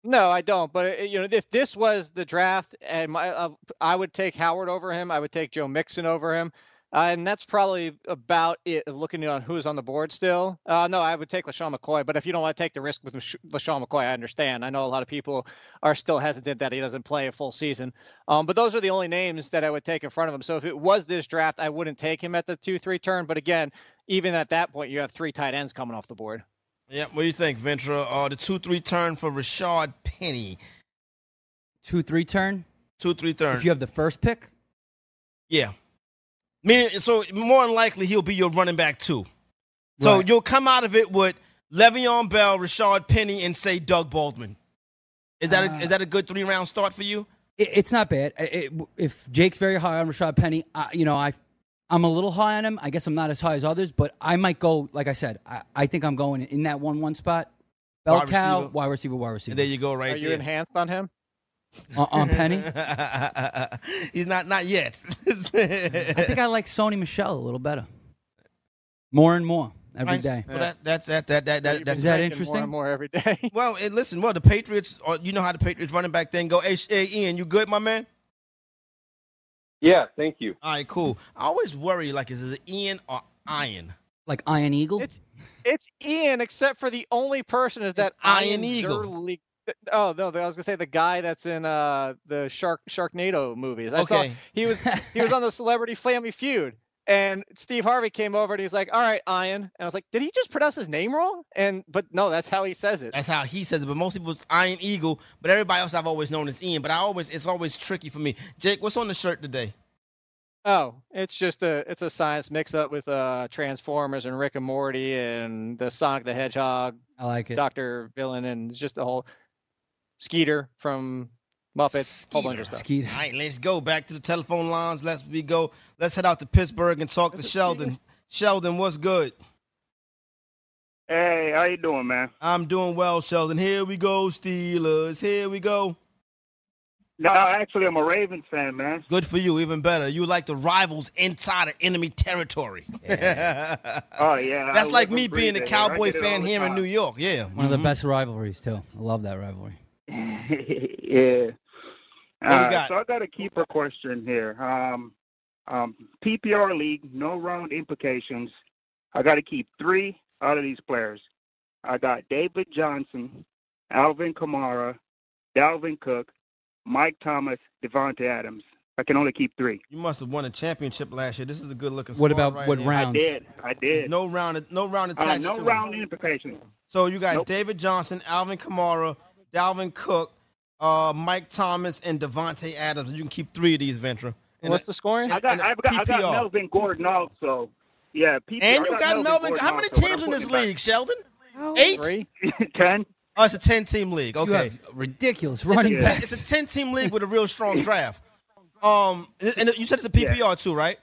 S3: No, I don't. But uh, you know, if this was the draft, and my, uh, I would take Howard over him. I would take Joe Mixon over him. Uh, and that's probably about it. Looking on who's on the board still. Uh, no, I would take LeSean McCoy. But if you don't want to take the risk with LeSean McCoy, I understand. I know a lot of people are still hesitant that he doesn't play a full season. Um, but those are the only names that I would take in front of him. So if it was this draft, I wouldn't take him at the two-three turn. But again, even at that point, you have three tight ends coming off the board.
S2: Yeah, what do you think, Ventura? Uh, the two-three turn for Rashad Penny.
S4: Two-three turn.
S2: Two-three turn.
S4: If you have the first pick.
S2: Yeah. Meaning, so more than likely he'll be your running back too. So right. you'll come out of it with Le'Veon Bell, Rashad Penny, and say Doug Baldwin. Is that uh, a, is that a good three round start for you?
S4: It, it's not bad. It, if Jake's very high on Rashad Penny, I, you know I I'm a little high on him. I guess I'm not as high as others, but I might go. Like I said, I, I think I'm going in that one one spot. Bell wide cow, receiver. wide receiver, wide receiver.
S2: And there you go, right
S3: Are
S2: there.
S3: you enhanced on him?
S4: on, on Penny?
S2: He's not not yet.
S4: I think I like Sony Michel a little better. More and more every
S2: right.
S4: day.
S2: Well, that, that, that, that, that, that,
S4: that's, Is that interesting?
S3: More and more every day.
S2: well, it, listen, well, the Patriots, uh, you know how the Patriots running back then go. Hey, hey, Ian, you good, my man?
S6: Yeah, thank you.
S2: All right, cool. I always worry, like, is it Ian or Iron?
S4: Like Iron Eagle?
S3: It's it's Ian, except for the only person is that
S2: Iron
S3: Ian
S2: Eagle.
S3: Oh no, I was gonna say the guy that's in uh the Shark Sharknado movies. I
S2: okay.
S3: saw he was he was on the Celebrity Family Feud, and Steve Harvey came over and he's like, "All right, Ian," and I was like, "Did he just pronounce his name wrong?" And but no, that's how he says it.
S2: That's how he says it. But most people it's Iron Eagle, but everybody else I've always known as Ian. But I always it's always tricky for me. Jake, what's on the shirt today?
S3: Oh, it's just a it's a science mix up with uh Transformers and Rick and Morty and the Sonic the Hedgehog.
S4: I like it.
S3: Doctor Villain and it's just a whole Skeeter from Muppets,
S2: Skeeter.
S3: whole bunch of stuff.
S4: Skeeter.
S2: All right, let's go back to the telephone lines. Let's we go. Let's head out to Pittsburgh and talk
S3: Is
S2: to Sheldon.
S3: Skeeter?
S2: Sheldon, what's good?
S5: Hey, how you doing, man?
S2: I'm doing well, Sheldon. Here we go, Steelers. Here we go.
S5: No, actually, I'm a Ravens fan, man.
S2: Good for you, even better. You like the rivals inside of enemy territory.
S5: Oh yeah,
S2: That's
S5: I
S2: like me being a
S5: it here. I
S2: Cowboy
S5: get it all
S2: fan here in. New York. Yeah.
S4: One of the
S2: Mhm.
S4: best rivalries too. I love that rivalry.
S5: yeah.
S2: What we
S5: Uh. So I got a keeper question here. Um, um, PPR league, no round implications. I got to keep three out of these players. I got David Johnson
S7: Alvin Kamara, Dalvin Cook, Mike Thomas, Davante Adams. I can only keep three.
S2: You must have won a championship last year. This is a good looking.
S4: What about
S2: right
S4: what
S2: here.
S4: round?
S7: I did. I did.
S2: No round. No round
S7: Uh, no
S2: to
S7: round
S2: it.
S7: implications.
S2: So you got
S7: Nope.
S2: David Johnson, Alvin Kamara, Dalvin Cook, uh, Mike Thomas, and Davante Adams. You can keep three of these, Ventura. And
S3: What's the scoring?
S7: I got,
S2: and
S7: I got, I got Melvin Gordon also. Yeah, PPR.
S2: And
S7: I
S2: you got Melvin.
S7: Gordon
S2: How many
S7: also,
S2: teams in this
S7: putting him
S2: league, Sheldon? Eight.
S3: Three.
S7: Ten.
S2: Oh, it's a ten-team league.
S4: You
S2: Okay,
S4: have ridiculous
S2: it's a,
S4: running backs.
S2: it's a ten-team league with a real strong draft. Um, and you said it's a PPR too, right?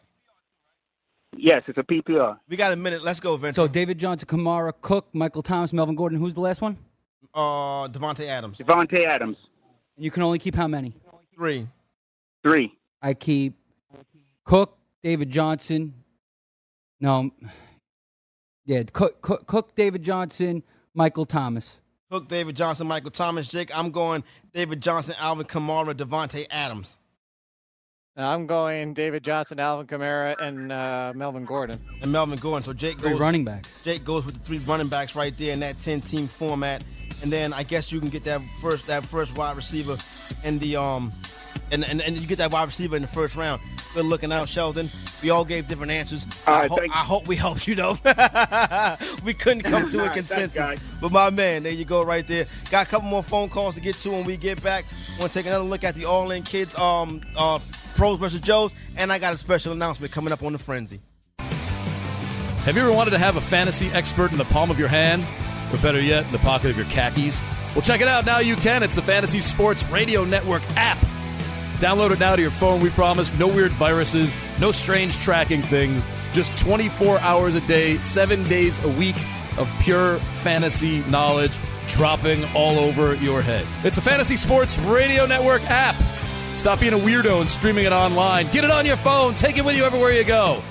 S7: Yes, it's a PPR.
S2: We got a minute. Let's go, Ventura.
S4: So David Johnson, Kamara, Cook, Michael Thomas, Melvin Gordon. Who's the last one?
S2: uh, Davante Adams,
S7: Davante Adams.
S4: And you can only keep how many?
S2: three.
S7: Three.
S4: I keep Cook, David Johnson. No, yeah, Cook, Cook, Cook David Johnson, Michael Thomas.
S2: Cook, David Johnson, Michael Thomas, Jake. I'm going David Johnson, Alvin Kamara, Davante Adams,
S3: I'm going David Johnson, Alvin Kamara, and uh, Melvin Gordon.
S2: and Melvin Gordon. So Jake goes
S4: Three
S2: goes.
S4: running backs.
S2: Jake goes with the three running backs right there in that ten-team format, and then I guess you can get that first that first wide receiver in the um, and and, and you get that wide receiver in the first round. Good looking out, Sheldon. We all gave different answers.
S7: All
S2: I, ho-
S7: thank you.
S2: I hope we helped you though. we couldn't come to a
S7: All right, thanks,
S2: consensus, but my man, there you go right there. Got a couple more phone calls to get to when we get back. Want to take another look at the All In Kids um uh pros versus Joes, and I got a special announcement coming up on the Frenzy.
S8: Have you ever wanted to have a fantasy expert in the palm of your hand? Or better yet, in the pocket of your khakis? Well, check it out. Now you can. It's the Fantasy Sports Radio Network app. Download it now to your phone. We promise no weird viruses, no strange tracking things. Just 24 hours a day, seven days a week of pure fantasy knowledge dropping all over your head. It's the Fantasy Sports Radio Network app. Stop being a weirdo and streaming it online. Get it on your phone. Take it with you everywhere you go.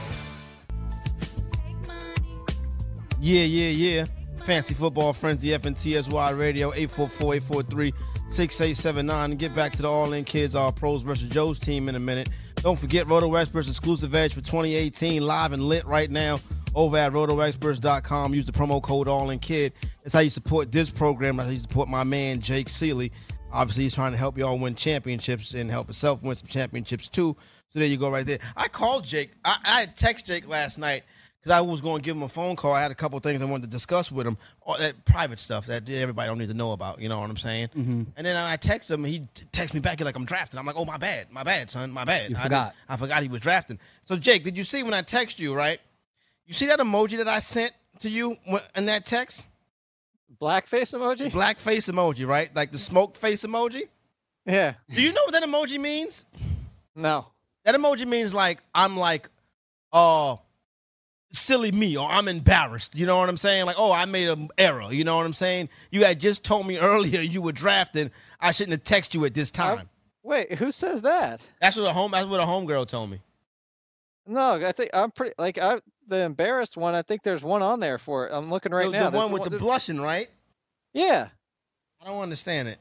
S2: Yeah, yeah, yeah. Fancy Football Frenzy, FNTSY Radio, 844-843-6879. Get back to the All-In Kids, our pros versus Joe's team in a minute. Don't forget Roto Experts exclusive edge for 2018, live and lit right now over at rotoexperts.com. Use the promo code All-In-Kid. That's how you support this program. That's how you support my man, Jake Ciely. Obviously, he's trying to help y'all win championships and help himself win some championships too. So there you go right there. I called Jake. I, I had text Jake last night because I was going to give him a phone call. I had a couple things I wanted to discuss with him, all that private stuff that everybody don't need to know about. You know what I'm saying?
S4: Mm-hmm.
S2: And then I text him. He texts me back like I'm drafting. I'm like, oh my bad, my bad, son, my bad.
S4: You
S2: I
S4: forgot.
S2: I forgot he was drafting. So Jake, did you see when I text you? Right? You see that emoji that I sent to you in that text?
S3: Blackface emoji?
S2: Black face emoji, right? Like the smoke face emoji.
S3: Yeah.
S2: Do you know what that emoji means?
S3: No.
S2: That emoji means like I'm like, uh, silly me, or I'm embarrassed. You know what I'm saying? Like, oh, I made an error. You know what I'm saying? You had just told me earlier you were drafting. I shouldn't have texted you at this time.
S3: Wait, who says that?
S2: That's what a home. That's what a homegirl told me.
S3: No, I think I'm pretty like I the embarrassed one. I think there's one on there for it. I'm looking right
S2: the,
S3: now.
S2: the one with the
S3: there's-
S2: blushing, right?
S3: Yeah,
S2: I don't understand it.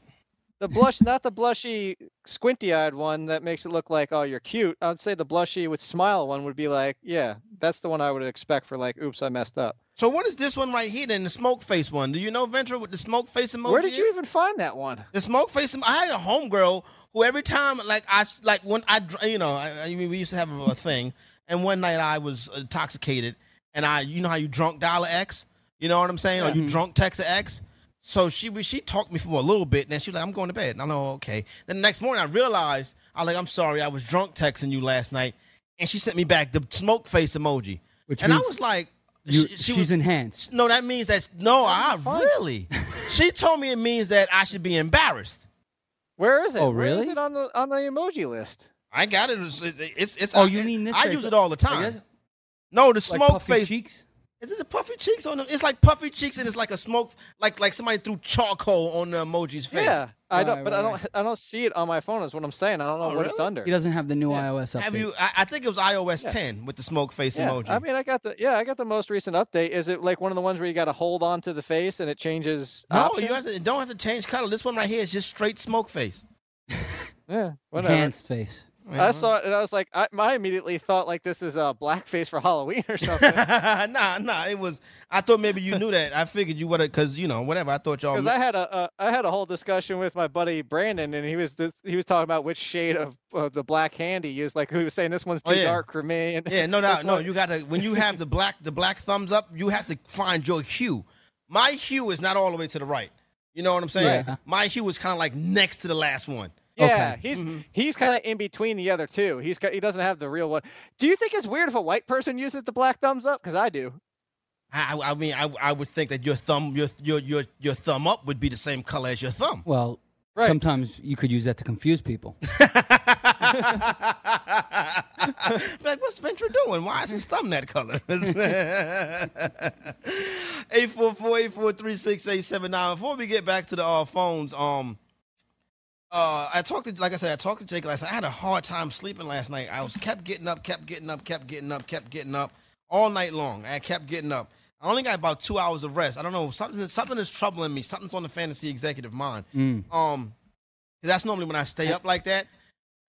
S3: the blush, not the blushy, squinty-eyed one that makes it look like oh you're cute. I'd say the blushy with smile one would be like yeah, that's the one I would expect for like oops I messed up.
S2: So what is this one right here? Then the smoke face one. Do you know Ventura with the smoke face emoji?
S3: Where did you
S2: is?
S3: even find that one?
S2: The smoke face. I had a homegirl who every time, like I, like when I, you know, I, I mean, we used to have a thing, and one night I was intoxicated, and I, you know how you drunk dial a X, you know what I'm saying, or you drunk text a X. So she was- she talked me for a little bit, and then she was like, "I'm going to bed." And I know, oh, okay. Then the next morning, I realized I was like, "I'm sorry, I was drunk texting you last night," and she sent me back the smoke face emoji,
S4: Which
S2: and I was like,
S4: You,
S2: she- she
S4: she's
S2: was-
S4: enhanced.
S2: no, that means that no, I really. she told me it means that I should be embarrassed.
S3: Where is it?
S4: Oh,
S3: Where is
S4: really?
S3: it on the on the emoji list?
S2: I got it. It's it's. it's
S4: Oh,
S2: I,
S4: you mean this
S2: I
S4: face?
S2: use it all the time.
S4: guess-
S2: No, the
S4: Like
S2: smoke
S4: puffy
S2: face.
S4: cheeks.
S2: Is it the puffy cheeks on them? It's like puffy cheeks, and it's like a smoke, like like somebody threw charcoal on the emoji's face.
S3: Yeah, I don't,
S4: Right,
S3: but I don't,
S4: right.
S3: I don't see it on my phone. Is what I'm saying. I don't know
S2: Oh,
S3: what it's under.
S4: He doesn't have the new
S3: Yeah.
S4: iOS update.
S2: Have you? I, I think it was iOS
S3: Yeah.
S2: 10 with the smoke face
S3: Yeah,
S2: emoji.
S3: I mean, I got the yeah, I got the most recent update. Is it like one of the ones where you got to hold on to the face and it changes?
S2: no,
S3: options?
S2: you have to, don't have to change color. This one right here is just straight smoke face.
S3: Yeah, whatever.
S4: Enhanced face.
S3: I saw it and I was like, I, I immediately thought like this is a blackface for Halloween or something.
S2: nah, nah. It was. I thought maybe you knew that. I figured you would have, cause you know, whatever. I thought y'all.
S3: Because I had a, uh, I had a whole discussion with my buddy Brandon, and he was this, he was talking about which shade of, of the black hand he used. Like he was saying, this one's oh, too
S2: Oh, yeah.
S3: dark for me. And
S2: Yeah, no, no, no. You got to when you have the black the black thumbs up, you have to find your hue. My hue is not all the way to the right. You know what I'm saying?
S4: Yeah.
S2: My hue is kind of like next to the last one.
S3: Yeah,
S4: Okay.
S3: he's
S2: Mm-hmm.
S3: he's kind of in between the other two. He's he doesn't have the real one. Do you think it's weird if a white person uses the black thumbs up? Because I do.
S2: I, I mean, I, I would think that your thumb your your your your thumb up would be the same color as your thumb.
S4: Well,
S3: Right.
S4: sometimes you could use that to confuse people.
S2: like, what's Ventura doing? Why is his thumb that color? 844-843-6879. Before we get back to the uh, phones, um, uh, I talked to, like I said, I talked to Jake last night. I had a hard time sleeping last night. I was kept getting up, kept getting up, kept getting up, kept getting up all night long. I kept getting up. I only got about two hours of rest. I don't know something. Something is troubling me. Something's on the fantasy executive mind. Um, 'cause that's normally when I stay up like that.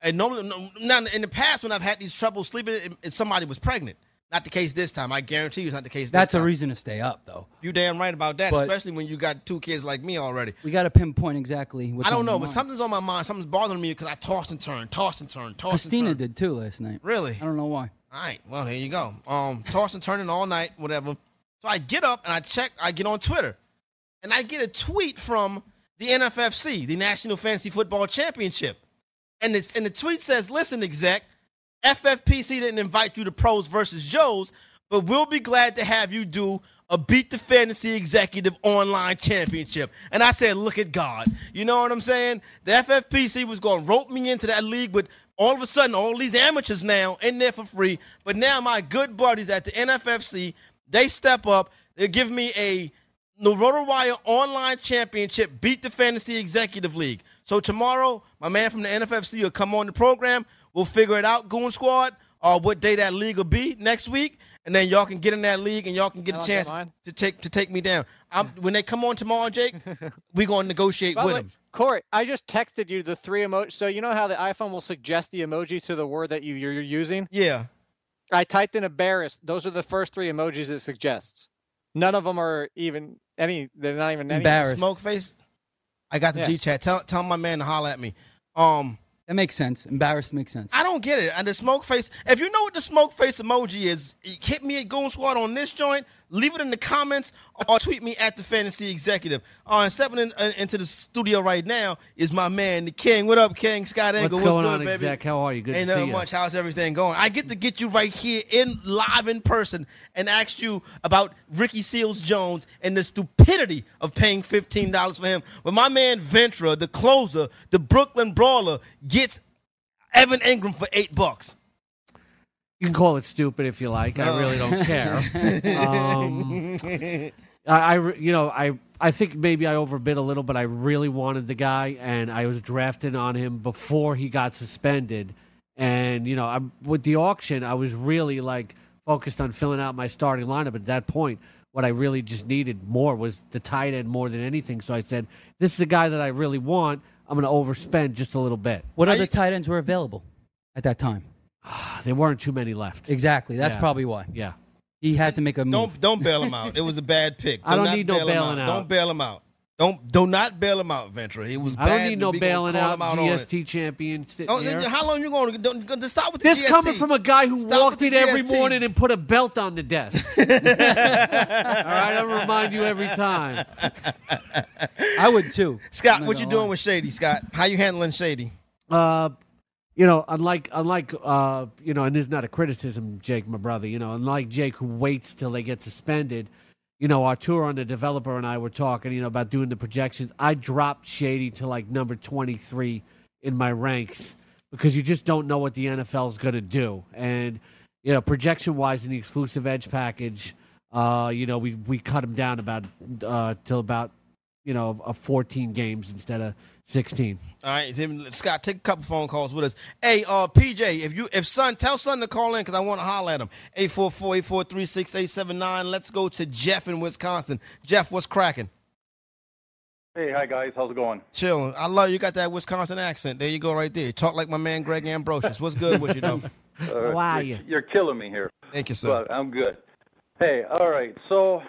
S2: And normally, now in the past when I've had these troubles sleeping, it, it- somebody was pregnant. Not the case this time. I guarantee you, it's not the case. This
S4: That's a
S2: time.
S4: reason to stay up, though.
S2: You damn right about that,
S4: But-
S2: especially when you got two kids like me already.
S4: We got to pinpoint exactly what's
S2: I don't
S4: on
S2: know, but
S4: mind.
S2: something's on my mind. Something's bothering me because I tossed and turned, tossed and turned, tossed
S4: Christina
S2: and turned.
S4: Christina did too last night.
S2: Really?
S4: I don't know why.
S2: All right. Well, here you go. Um, tossing and turning all night, whatever. So I get up and I check. I get on Twitter, and I get a tweet from the NFFC, the National Fantasy Football Championship, and it's and the tweet says, "Listen, exec, FFPC didn't invite you to Pros versus Joes, but we'll be glad to have you do." A beat the fantasy executive online championship. And I said, look at God. You know what I'm saying? The FFPC was going to rope me into that league with all of a sudden all these amateurs now in there for free. But now my good buddies at the NFFC, they step up. They give me a the RotoWire online championship, beat the fantasy executive league. So tomorrow, my man from the NFFC will come on the program. We'll figure it out, Goon Squad, or what day that league will be next week. And then y'all can get in that league and y'all can get
S3: I'll
S2: a
S3: get
S2: chance to take to take me down. I'm, when they come on tomorrow, Jake, we're gonna negotiate
S3: By
S2: with
S3: way,
S2: them.
S3: Corey, I just texted you the three emojis. So you know how the iPhone will suggest the emoji to the word that you, you're you're using?
S2: Yeah.
S3: I typed in embarrassed. Those are the first three emojis it suggests. None of them are even any. They're not even any.
S4: Embarrassed.
S2: Smoke face. I got the
S3: Yeah.
S2: G chat. Tell tell my man to holler at me. Um,
S4: That makes sense. Embarrassed makes sense.
S2: I don't get it. And the smoke face. If you know what the smoke face emoji is, hit me at Goon Squad on this joint. Leave it in the comments or tweet me at the Fantasy Executive. Uh, and stepping in, uh, into the studio right now is my man, the King. What up, King? Scott Engel.
S9: What's
S2: What's
S9: going
S2: good,
S9: on,
S2: baby?
S9: exec? How are you? Good
S2: Ain't
S9: to see you.
S2: much. How's everything going? I get to get you right here in live in person and ask you about Ricky Seals Jones and the stupidity of paying fifteen dollars for him. But my man Ventura, the closer, the Brooklyn Brawler, gets Evan Engram for eight bucks.
S9: You can call it stupid if you like. I really don't care. um, I, I you know, I, I think maybe I overbid a little, but I really wanted the guy, and I was drafting on him before he got suspended. And you know, I'm with the auction. I was really like focused on filling out my starting lineup. At that point, what I really just needed more was the tight end more than anything. So I said, "This is a guy that I really want. I'm going to overspend just a little bit."
S4: What
S2: Are
S4: other tight ends were available at that time?
S9: There weren't too many left.
S4: Exactly. That's
S9: Yeah.
S4: probably why.
S9: Yeah.
S4: He had to make a move.
S2: Don't don't bail him out. It was a bad pick.
S9: I don't
S2: not
S9: need no
S2: bail him
S9: bailing out.
S2: Don't bail him out. Don't do not bail him out, Ventura. It was
S9: I
S2: bad.
S9: don't need
S2: and
S9: no
S2: we gonna
S9: bailing
S2: call
S9: out.
S2: him out on it.
S9: GST champion sitting
S2: Oh,
S9: here.
S2: how long you going to don't, to stop with the
S9: This
S2: GST?
S9: coming from a guy who
S2: Stop
S9: walked
S2: with
S9: in
S2: the
S9: every
S2: GST.
S9: morning and put a belt on the desk. All right, I'll remind you every time.
S4: I would too.
S2: Scott,
S4: I'm not
S2: what you
S4: gonna
S2: doing
S4: lie.
S2: with Shady? Scott, how you handling Shady?
S9: Uh, you know, unlike unlike uh, you know, and this is not a criticism, Jake, my brother. You know, unlike Jake who waits till they get suspended. You know, Arturo and the developer and I were talking. You know about doing the projections. I dropped Shady to like number twenty three in my ranks because you just don't know what the NFL is going to do. And you know, projection wise, in the exclusive edge package, uh, you know, we we cut him down about uh, till about you know, a 14 games instead of 16.
S2: All right, him, Scott, take a couple phone calls with us. Hey, uh, PJ, if you if son, tell son to call in because I want to holler at him. 844-843-6879. Let's go to Jeff in Wisconsin. Jeff, what's cracking?
S10: Hey, hi guys. How's it going?
S2: Chill. I love you. Got that Wisconsin accent. There you go, right there. Talk like my man Greg Ambrosius. What's good with you, though?
S10: Uh,
S9: How are
S10: you're,
S9: you?
S10: You're killing me here.
S2: Thank you, sir.
S10: But I'm good. Hey, all right. So,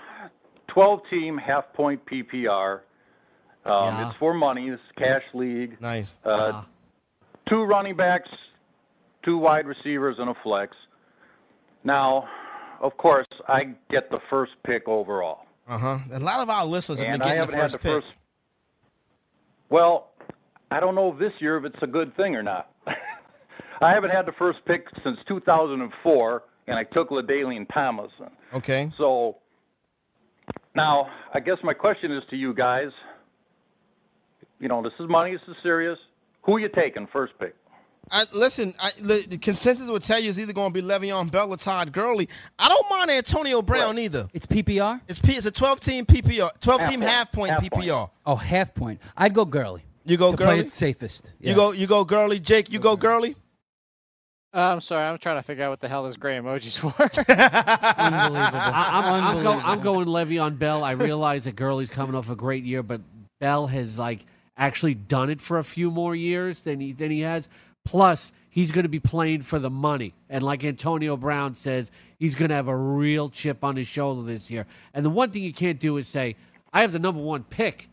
S10: 12 team half point PPR. Um,
S9: Yeah.
S10: It's for money. It's cash league.
S2: Nice.
S10: Uh,
S9: Uh,
S10: two running backs, two wide receivers, and a flex. Now, of course, I get the first pick overall.
S2: Uh huh. A lot of our listeners have
S10: and
S2: been getting the first
S10: the
S2: pick.
S10: first. Well, I don't know this year if it's a good thing or not. I haven't had the first pick since 2004, and I took LaDainian Tomlinson.
S2: Okay.
S10: So now, I guess my question is to you guys. You know, this is money. This is serious. Who you taking first pick?
S2: I, listen, I, the, the consensus would tell you is either going to be Le'Veon Bell or Todd Gurley. I don't mind Antonio Brown either.
S4: It's PPR.
S2: It's P, it's a 12 team PPR, 12 team
S10: Half
S2: half point
S10: point. Half point.
S2: PPR.
S4: Oh, half point. I'd go Gurley.
S2: You go
S4: to play
S2: Gurley.
S4: it safest. Yeah.
S2: You go you go Gurley. Jake, you go Gurley.
S3: Uh, I'm sorry, I'm trying to figure out what the hell this gray emoji's for.
S4: Unbelievable.
S9: I, I'm, I'm, go, I'm going Le'Veon Bell. I realize that Gurley's coming off a great year, but Bell has like actually done it for a few more years than he than he has. Plus, he's going to be playing for the money, and like Antonio Brown says, he's going to have a real chip on his shoulder this year. And the one thing you can't do is say, "I have the number one pick."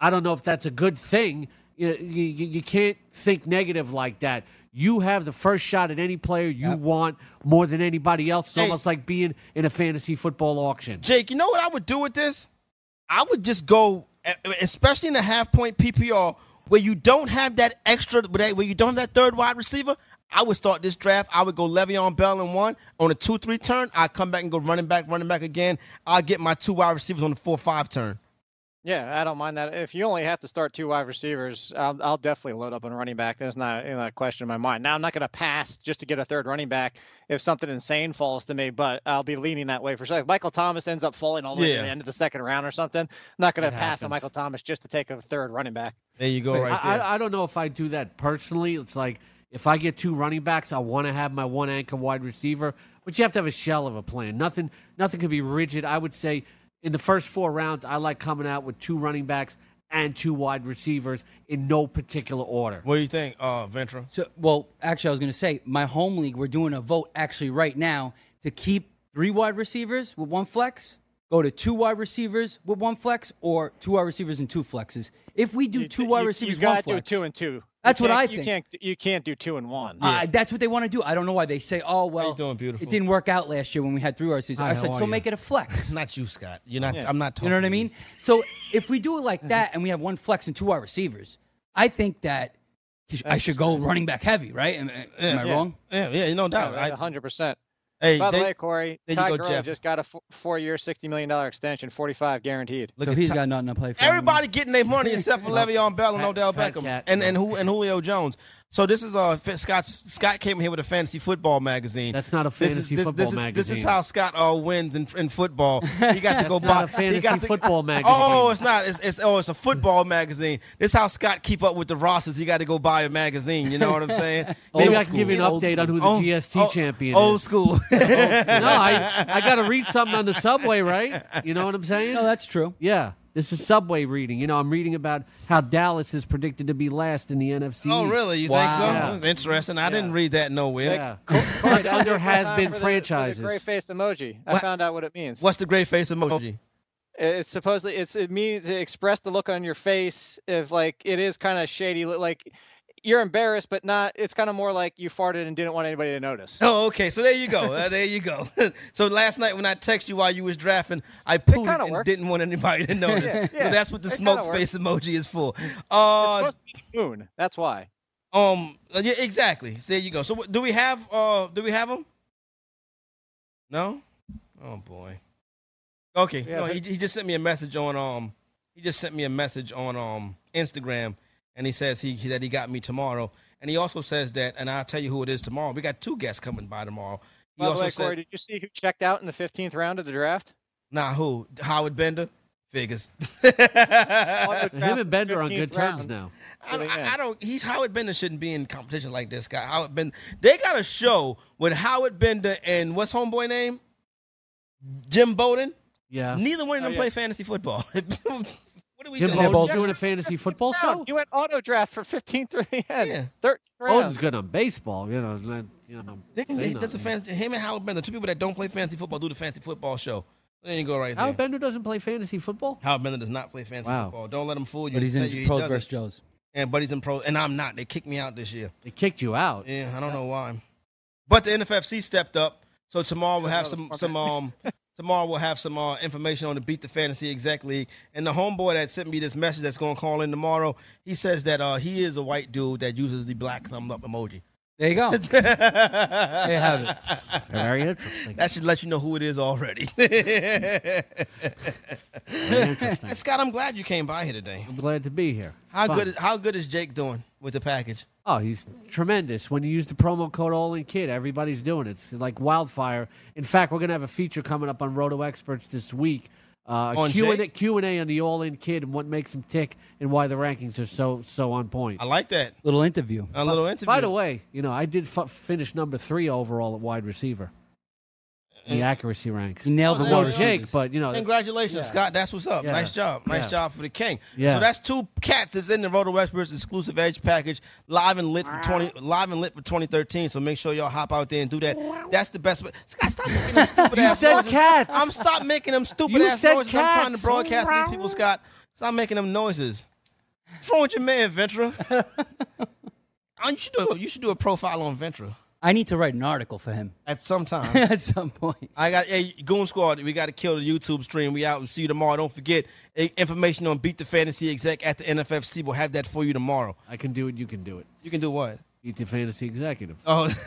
S9: I don't know if that's a good thing. You, you, you can't think negative like that. You have the first shot at any player you
S4: Yep.
S9: want more than anybody else. It's
S2: Hey.
S9: almost like being in a fantasy football auction.
S2: Jake, you know what I would do with this? I would just go, especially in the half point PPR, where you don't have that extra, where you don't have that third wide receiver. I would start this draft. I would go Le'Veon Bell in one on a two three turn. I come back and go running back, running back again. I'll get my two wide receivers on the four five turn.
S3: Yeah, I don't mind that. If you only have to start two wide receivers, I'll, I'll definitely load up on running back. There's not you know, a question in my mind. Now I'm not going to pass just to get a third running back if something insane falls to me, but I'll be leaning that way for sure. If Michael Thomas ends up falling all the way to the end of the second round or something, I'm not going to pass on. Michael Thomas just to take a third running back.
S2: There you go, right
S9: I,
S2: there.
S9: I, I don't know if I do that personally. It's like if I get two running backs, I want to have my one anchor wide receiver, but you have to have a shell of a plan. Nothing, nothing can be rigid. I would say in the first four rounds, I like coming out with two running backs and two wide receivers in no particular order.
S2: what do you think, uh, Ventura?
S4: So, well, actually, I was going to say my home league. We're doing a vote actually right now to keep three wide receivers with one flex, go to two wide receivers with one flex, or two wide receivers and two flexes. If we do
S3: You-
S4: two wide receivers,
S3: you
S4: one
S3: gotta do
S4: flex,
S3: two and two.
S4: That's what
S3: can't-
S4: I
S3: you
S4: think.
S3: Can't, you can't do two and one.
S4: Uh, that's what they want to do. I don't know why they say, "Oh, well,
S2: doing, beautiful?
S4: it didn't work out last year when we had three wide receivers."
S9: Hi,
S4: I said, "So
S9: you?"
S4: make it a flex."
S2: Not you, Scott. You're not.
S3: Yeah.
S2: I'm not talking.
S4: You know what I mean? So if we do it like that and we have one flex and two wide receivers, I think that he sh- I should go running back heavy, right? Am, am I wrong?
S2: Yeah, yeah, no doubt. I,
S3: hundred percent.
S2: Hey,
S3: By the
S2: they-
S3: way, Corey,
S2: there you go,
S3: Gurley
S2: Jeff.
S3: just got a f- four-year, sixty million dollar extension, forty-five guaranteed.
S2: look
S4: so
S2: at
S4: he's
S2: Ty-
S4: got nothing to play for.
S2: Everybody getting their money except for Le'Veon Bell and
S9: Fat-
S2: Odell
S9: fat
S2: Beckham
S9: cat.
S2: and and, who, and Julio Jones. So this is uh Scott Scott came here with a fantasy football magazine.
S9: That's not a
S2: This is-
S9: fantasy
S2: this,
S9: football
S2: this is, This is how Scott uh, wins in, in football. He got to go
S9: That's
S2: buy
S9: not a
S2: he got
S9: fantasy
S2: to-
S9: football magazine.
S2: Oh, it's not. It's, it's oh, it's a football magazine. This is how Scott keep up with the rosters. He got to go buy a magazine. You know what I'm saying?
S9: Maybe
S2: Old
S9: I can give you an
S2: school.
S9: update on who the
S2: Oh,
S9: GST
S2: oh,
S9: champion
S2: Old
S9: is.
S2: school.
S9: no, I, I got to read something on the subway, right? You know what I'm saying?
S4: No, that's true.
S9: Yeah, this is subway reading. You know, I'm reading about how Dallas is predicted to be last in the NFC.
S2: oh, really? You
S4: Wow.
S2: think so?
S9: Yeah.
S2: That's interesting. I didn't read that nowhere.
S9: Yeah, right under has been
S3: for the-
S9: franchises.
S3: For the gray-faced emoji. I
S2: What?
S3: found out what it means.
S2: What's the gray face emoji?
S3: It's supposedly it's it means to express the look on your face if like it is kind of shady, like you're embarrassed, but not. It's kind of more like you farted and didn't want anybody to notice.
S2: Oh, okay. So there you go. Uh, there you go. so last night when I texted you while you was drafting, I pooed
S3: kinda
S2: and
S3: works.
S2: didn't want anybody to notice.
S3: Yeah,
S2: So that's what the
S3: It
S2: smoke face emoji is for. Uh,
S3: it's supposed to be the moon. That's why.
S2: um, uh, yeah, exactly. So there you go. So do we have? Uh, do we have them? No. Oh boy. Okay.
S3: Yeah,
S2: no, he, he just sent me a message on um. He just sent me a message on um Instagram, and he says he, he that he got me tomorrow, and he also says that, and I'll tell you who it is tomorrow. We got two guests coming by tomorrow. He
S3: By the way,
S2: said,
S3: Corey, did you see who checked out in the 15th round of the draft?
S2: Nah, who? Howard Bender? Figures.
S9: Him and Bender are on
S3: 15th
S9: good terms now.
S2: I, don't- I, I don't. He's Howard Bender shouldn't be in competition like this guy. Howard Bender. They got a show with Howard Bender and what's homeboy name? Jim Bowden.
S9: Yeah.
S2: Neither one of them
S3: Oh, yeah.
S2: play fantasy football. what are we we
S9: Jim
S2: doing?
S4: they're
S9: doing a fantasy football show.
S3: You went auto draft for 15 through the end.
S2: Yeah.
S3: 13
S9: Bowden's
S3: rounds.
S9: good on baseball. You know, let- you know.
S2: They can-
S9: say
S2: he does a
S9: nothing.
S2: fantasy. Him and Howard Bender, two people that don't play fantasy football, do the fantasy football show. There you go, right there.
S9: Howard Bender doesn't play fantasy football.
S2: Howard Bender does not play fantasy
S9: Wow.
S2: football. Don't let him fool you.
S4: But he's in
S2: you he
S4: pros versus Joes.
S2: And but he's in pro, and I'm not. They kicked me out this year.
S9: They kicked you out.
S2: Yeah, I don't know why. But the NFFC stepped up, so tomorrow we'll have some some um tomorrow we'll have some uh, information on the Beat the Fantasy Exec League. And the homeboy that sent me this message that's going to call in tomorrow, he says that uh, he is a white dude that uses the black thumb up emoji.
S4: There you go. there you have it.
S9: Very interesting.
S2: That should let you know who it is already.
S9: Very interesting.
S2: Scott, I'm glad you came by here today.
S9: I'm glad to be here.
S2: How
S9: Fun.
S2: good is, how good is Jake doing with the package?
S9: Oh, he's tremendous. When you use the promo code All In Kid, everybody's doing it. It's like wildfire. In fact, we're gonna have a feature coming up on Roto Experts this week. Uh,
S2: On
S9: Q and A, Q and A on the All In Kid and what makes him tick and why the rankings are so so on point.
S2: I like that.
S4: Little interview.
S2: A little interview.
S9: By the way, you know I did f- finish number three overall at wide receiver. The accuracy ranks.
S4: He nailed
S2: Oh,
S4: the
S2: there
S4: wide
S2: you go.
S9: Jake, but you know
S2: Congratulations,
S9: Yeah.
S2: Scott. That's what's up.
S9: Yeah.
S2: Nice job. Nice
S9: Yeah.
S2: job for the king.
S9: Yeah.
S2: So that's two cats that's in the Roto Experts exclusive edge package, live and lit for twenty, live and lit for 2013. So make sure y'all hop out there and do that. That's the best. Scott, stop making them stupid
S9: You
S2: ass
S9: said
S2: noises.
S9: cats.
S2: I'm stop making them stupid
S9: You
S2: ass
S9: said
S2: noises. I'm trying to broadcast to these people, Scott. Stop making them noises. What's wrong with your man, Ventura? Oh, you should do a, you should do a profile on Ventura
S4: I need to write an article for him
S2: at some time.
S4: at some point.
S2: I got hey Goon Squad. We got to kill the YouTube stream. We out. We'll see you tomorrow. Don't forget information on Beat the Fantasy Exec at the NFFC. We'll have that for you tomorrow.
S9: I can do it. You can do it.
S2: You can do what?
S9: Beat the fantasy executive.
S2: Oh,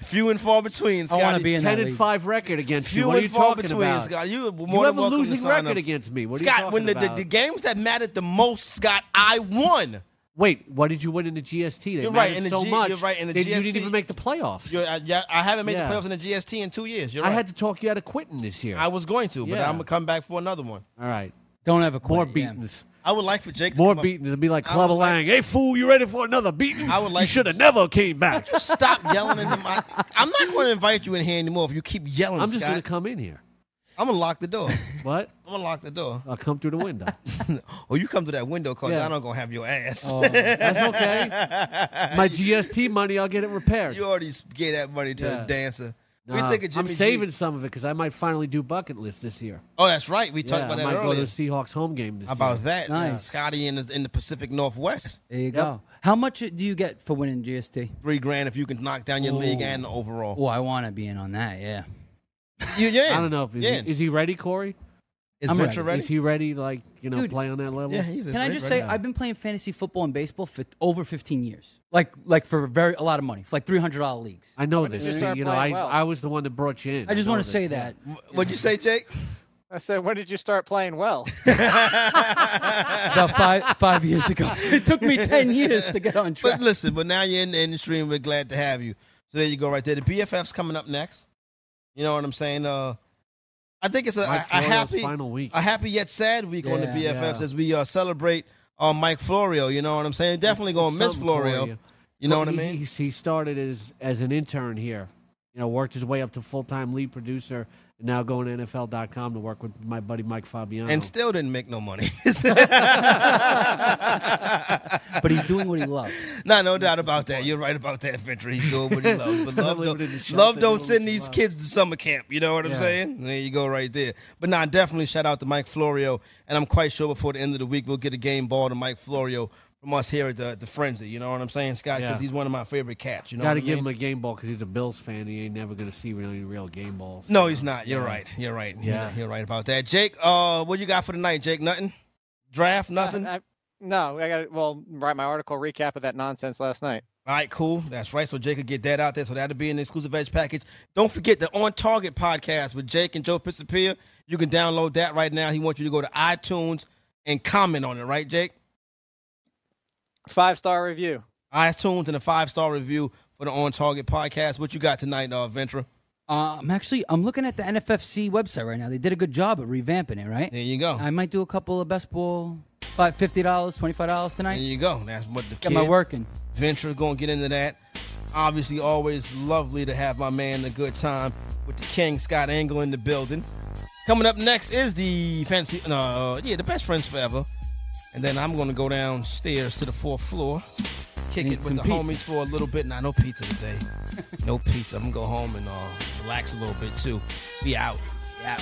S2: few and far between.
S4: I want to be in
S9: Ten
S4: that
S9: and
S4: league.
S9: five record against you.
S2: Few
S9: What are
S2: and
S9: you
S2: far
S9: talking
S2: between,
S9: about?
S2: Scott. You, more
S9: You
S2: than
S9: have a losing record
S2: up.
S9: against me. What are
S2: Scott,
S9: you talking
S2: when the, the, the games that mattered the most, Scott, I won.
S9: Wait, what did you win in the GST? They
S2: You're right, in the
S9: so
S2: G-
S9: much.
S2: you're right, in the
S9: they, You didn't even make the playoffs.
S2: You're, I, yeah, I haven't made
S9: Yeah.
S2: the playoffs in the GST in two years. You're right.
S9: I had to talk you out of quitting this year.
S2: I was going to, but
S9: Yeah.
S2: I'm gonna come back for another one.
S9: All right,
S4: Don't ever quit.
S9: more
S4: yeah.
S9: beatings.
S2: I would like for Jake to
S9: More
S2: come
S9: beatings. It'd be like
S2: I
S9: Clubber
S2: would like-
S9: Lang. Hey, fool, you ready for another beating?
S2: I would like-
S9: You should have never came back.
S2: Stop yelling into my. I'm not going to invite you in here anymore if you keep yelling.
S9: I'm just going to come in here.
S2: I'm gonna lock the door.
S9: What?
S2: I'm gonna lock the door.
S9: I'll come through the window.
S2: or you come to that window, cause
S9: Yeah.
S2: I'm not gonna have your ass.
S4: Oh,
S9: That's okay. My GST money, I'll get it repaired.
S2: you already gave that money to
S9: Yeah.
S2: a dancer. What do
S9: Nah,
S2: think of Jimmy
S9: I'm
S2: G?
S9: saving some of it because I might finally do bucket list this year.
S2: Oh, that's right. We talked
S9: Yeah,
S2: about
S9: I
S2: that
S9: might go to the Seahawks home game this
S2: How about
S9: year.
S2: that?
S4: Nice.
S2: Scotty in the in the Pacific Northwest.
S4: There you go. How much do you get for winning GST?
S2: Three grand if you can knock down your league and the overall.
S4: Oh, I want to be in on that. Yeah.
S2: You, you're.
S9: I don't know if is,
S2: You're
S9: he, is he ready, Corey?
S2: Is
S4: I'm
S2: Venture
S4: ready.
S2: ready?
S9: Is he ready? Like you know,
S4: Dude.
S9: play on that level?
S2: yeah, he's
S4: Can I just
S2: ready.
S4: say I've been playing fantasy football and baseball for over 15 years. Like like for very a lot of money, for like $300 leagues.
S9: I know
S3: When did
S9: this.
S3: you
S9: See,
S3: start
S9: you know, I,
S3: playing well?
S9: I was the one that brought you in.
S4: I just
S9: know
S4: want to
S9: this,
S4: say
S9: yeah.
S4: that
S2: What'd you say, Jake?
S3: I said, when did you start playing well?
S4: about five five years ago. It took me 10 years to get on track.
S2: But listen, but now you're in the industry and we're glad to have you. So there you go, right there. The BFF's coming up next. You know what I'm saying? Uh, I think it's a, a, a happy,
S9: final week.
S2: a happy yet sad week on the
S4: Yeah.
S2: BFFs
S9: Yeah.
S2: as we uh, celebrate uh, Mike Florio. You know what I'm saying? Definitely gonna miss Florio. you. know
S9: Well,
S2: what I mean?
S9: He, he started as as an intern here. You know, worked his way up to full time lead producer, and now going to NFL.com to work with my buddy Mike Fabiano.
S2: and still didn't make no money.
S4: but he's doing what he loves.
S2: no, no doubt about that. You're right about that, Ventura. He's doing what he loves. But love, don't,
S9: in the shelter,
S2: love don't send these
S9: love.
S2: kids to summer camp. You know what I'm
S9: Yeah.
S2: saying? There you go, right there. But nah, definitely shout out to Mike Florio. And I'm quite sure before the end of the week, we'll get a game ball to Mike Florio from us here at the, the Frenzy. You know what I'm saying, Scott? Because
S9: Yeah.
S2: he's one of my favorite cats. You know
S9: Got to give
S2: mean?
S9: him a game ball because he's a Bills fan. He ain't never going to see any real game balls.
S2: No, he's not. You're
S9: Yeah.
S2: right. You're right.
S9: Yeah.
S2: You're, you're right about that. Jake, uh, what you got for tonight, Jake? Nothing? Draft? Nothing?
S3: I, no, I got to, well, write my article recap of that nonsense last night.
S2: All right, cool. That's right. So Jake could get that out there. So that'll be in the exclusive edge package. Don't forget the On Target podcast with Jake and Joe Pisapia. You can download that right now. He wants you to go to iTunes and comment on it, right, Jake?
S3: Five star review.
S2: iTunes and a five star review for the On Target podcast. What you got tonight, uh, Ventura?
S4: Uh, I'm actually I'm looking at the NFFC website right now. They did a good job of revamping it, right?
S2: There you go.
S4: I might do a couple of best ball, five fifty dollars, twenty five dollars tonight.
S2: There
S4: tonight.
S2: you go. That's what the
S4: Get
S2: kid
S4: my work in.
S2: Ventura going to get into that. Obviously, always lovely to have my man a good time with the King Scott Engel in the building. Coming up next is the fancy, no, yeah, the best friends forever. And then I'm gonna go downstairs to the fourth floor, kick
S4: Need
S2: it with the
S4: pizza.
S2: homies for a little bit. Nah, no pizza today. no pizza. I'm gonna go home and uh, relax a little bit too. Be out. Be out.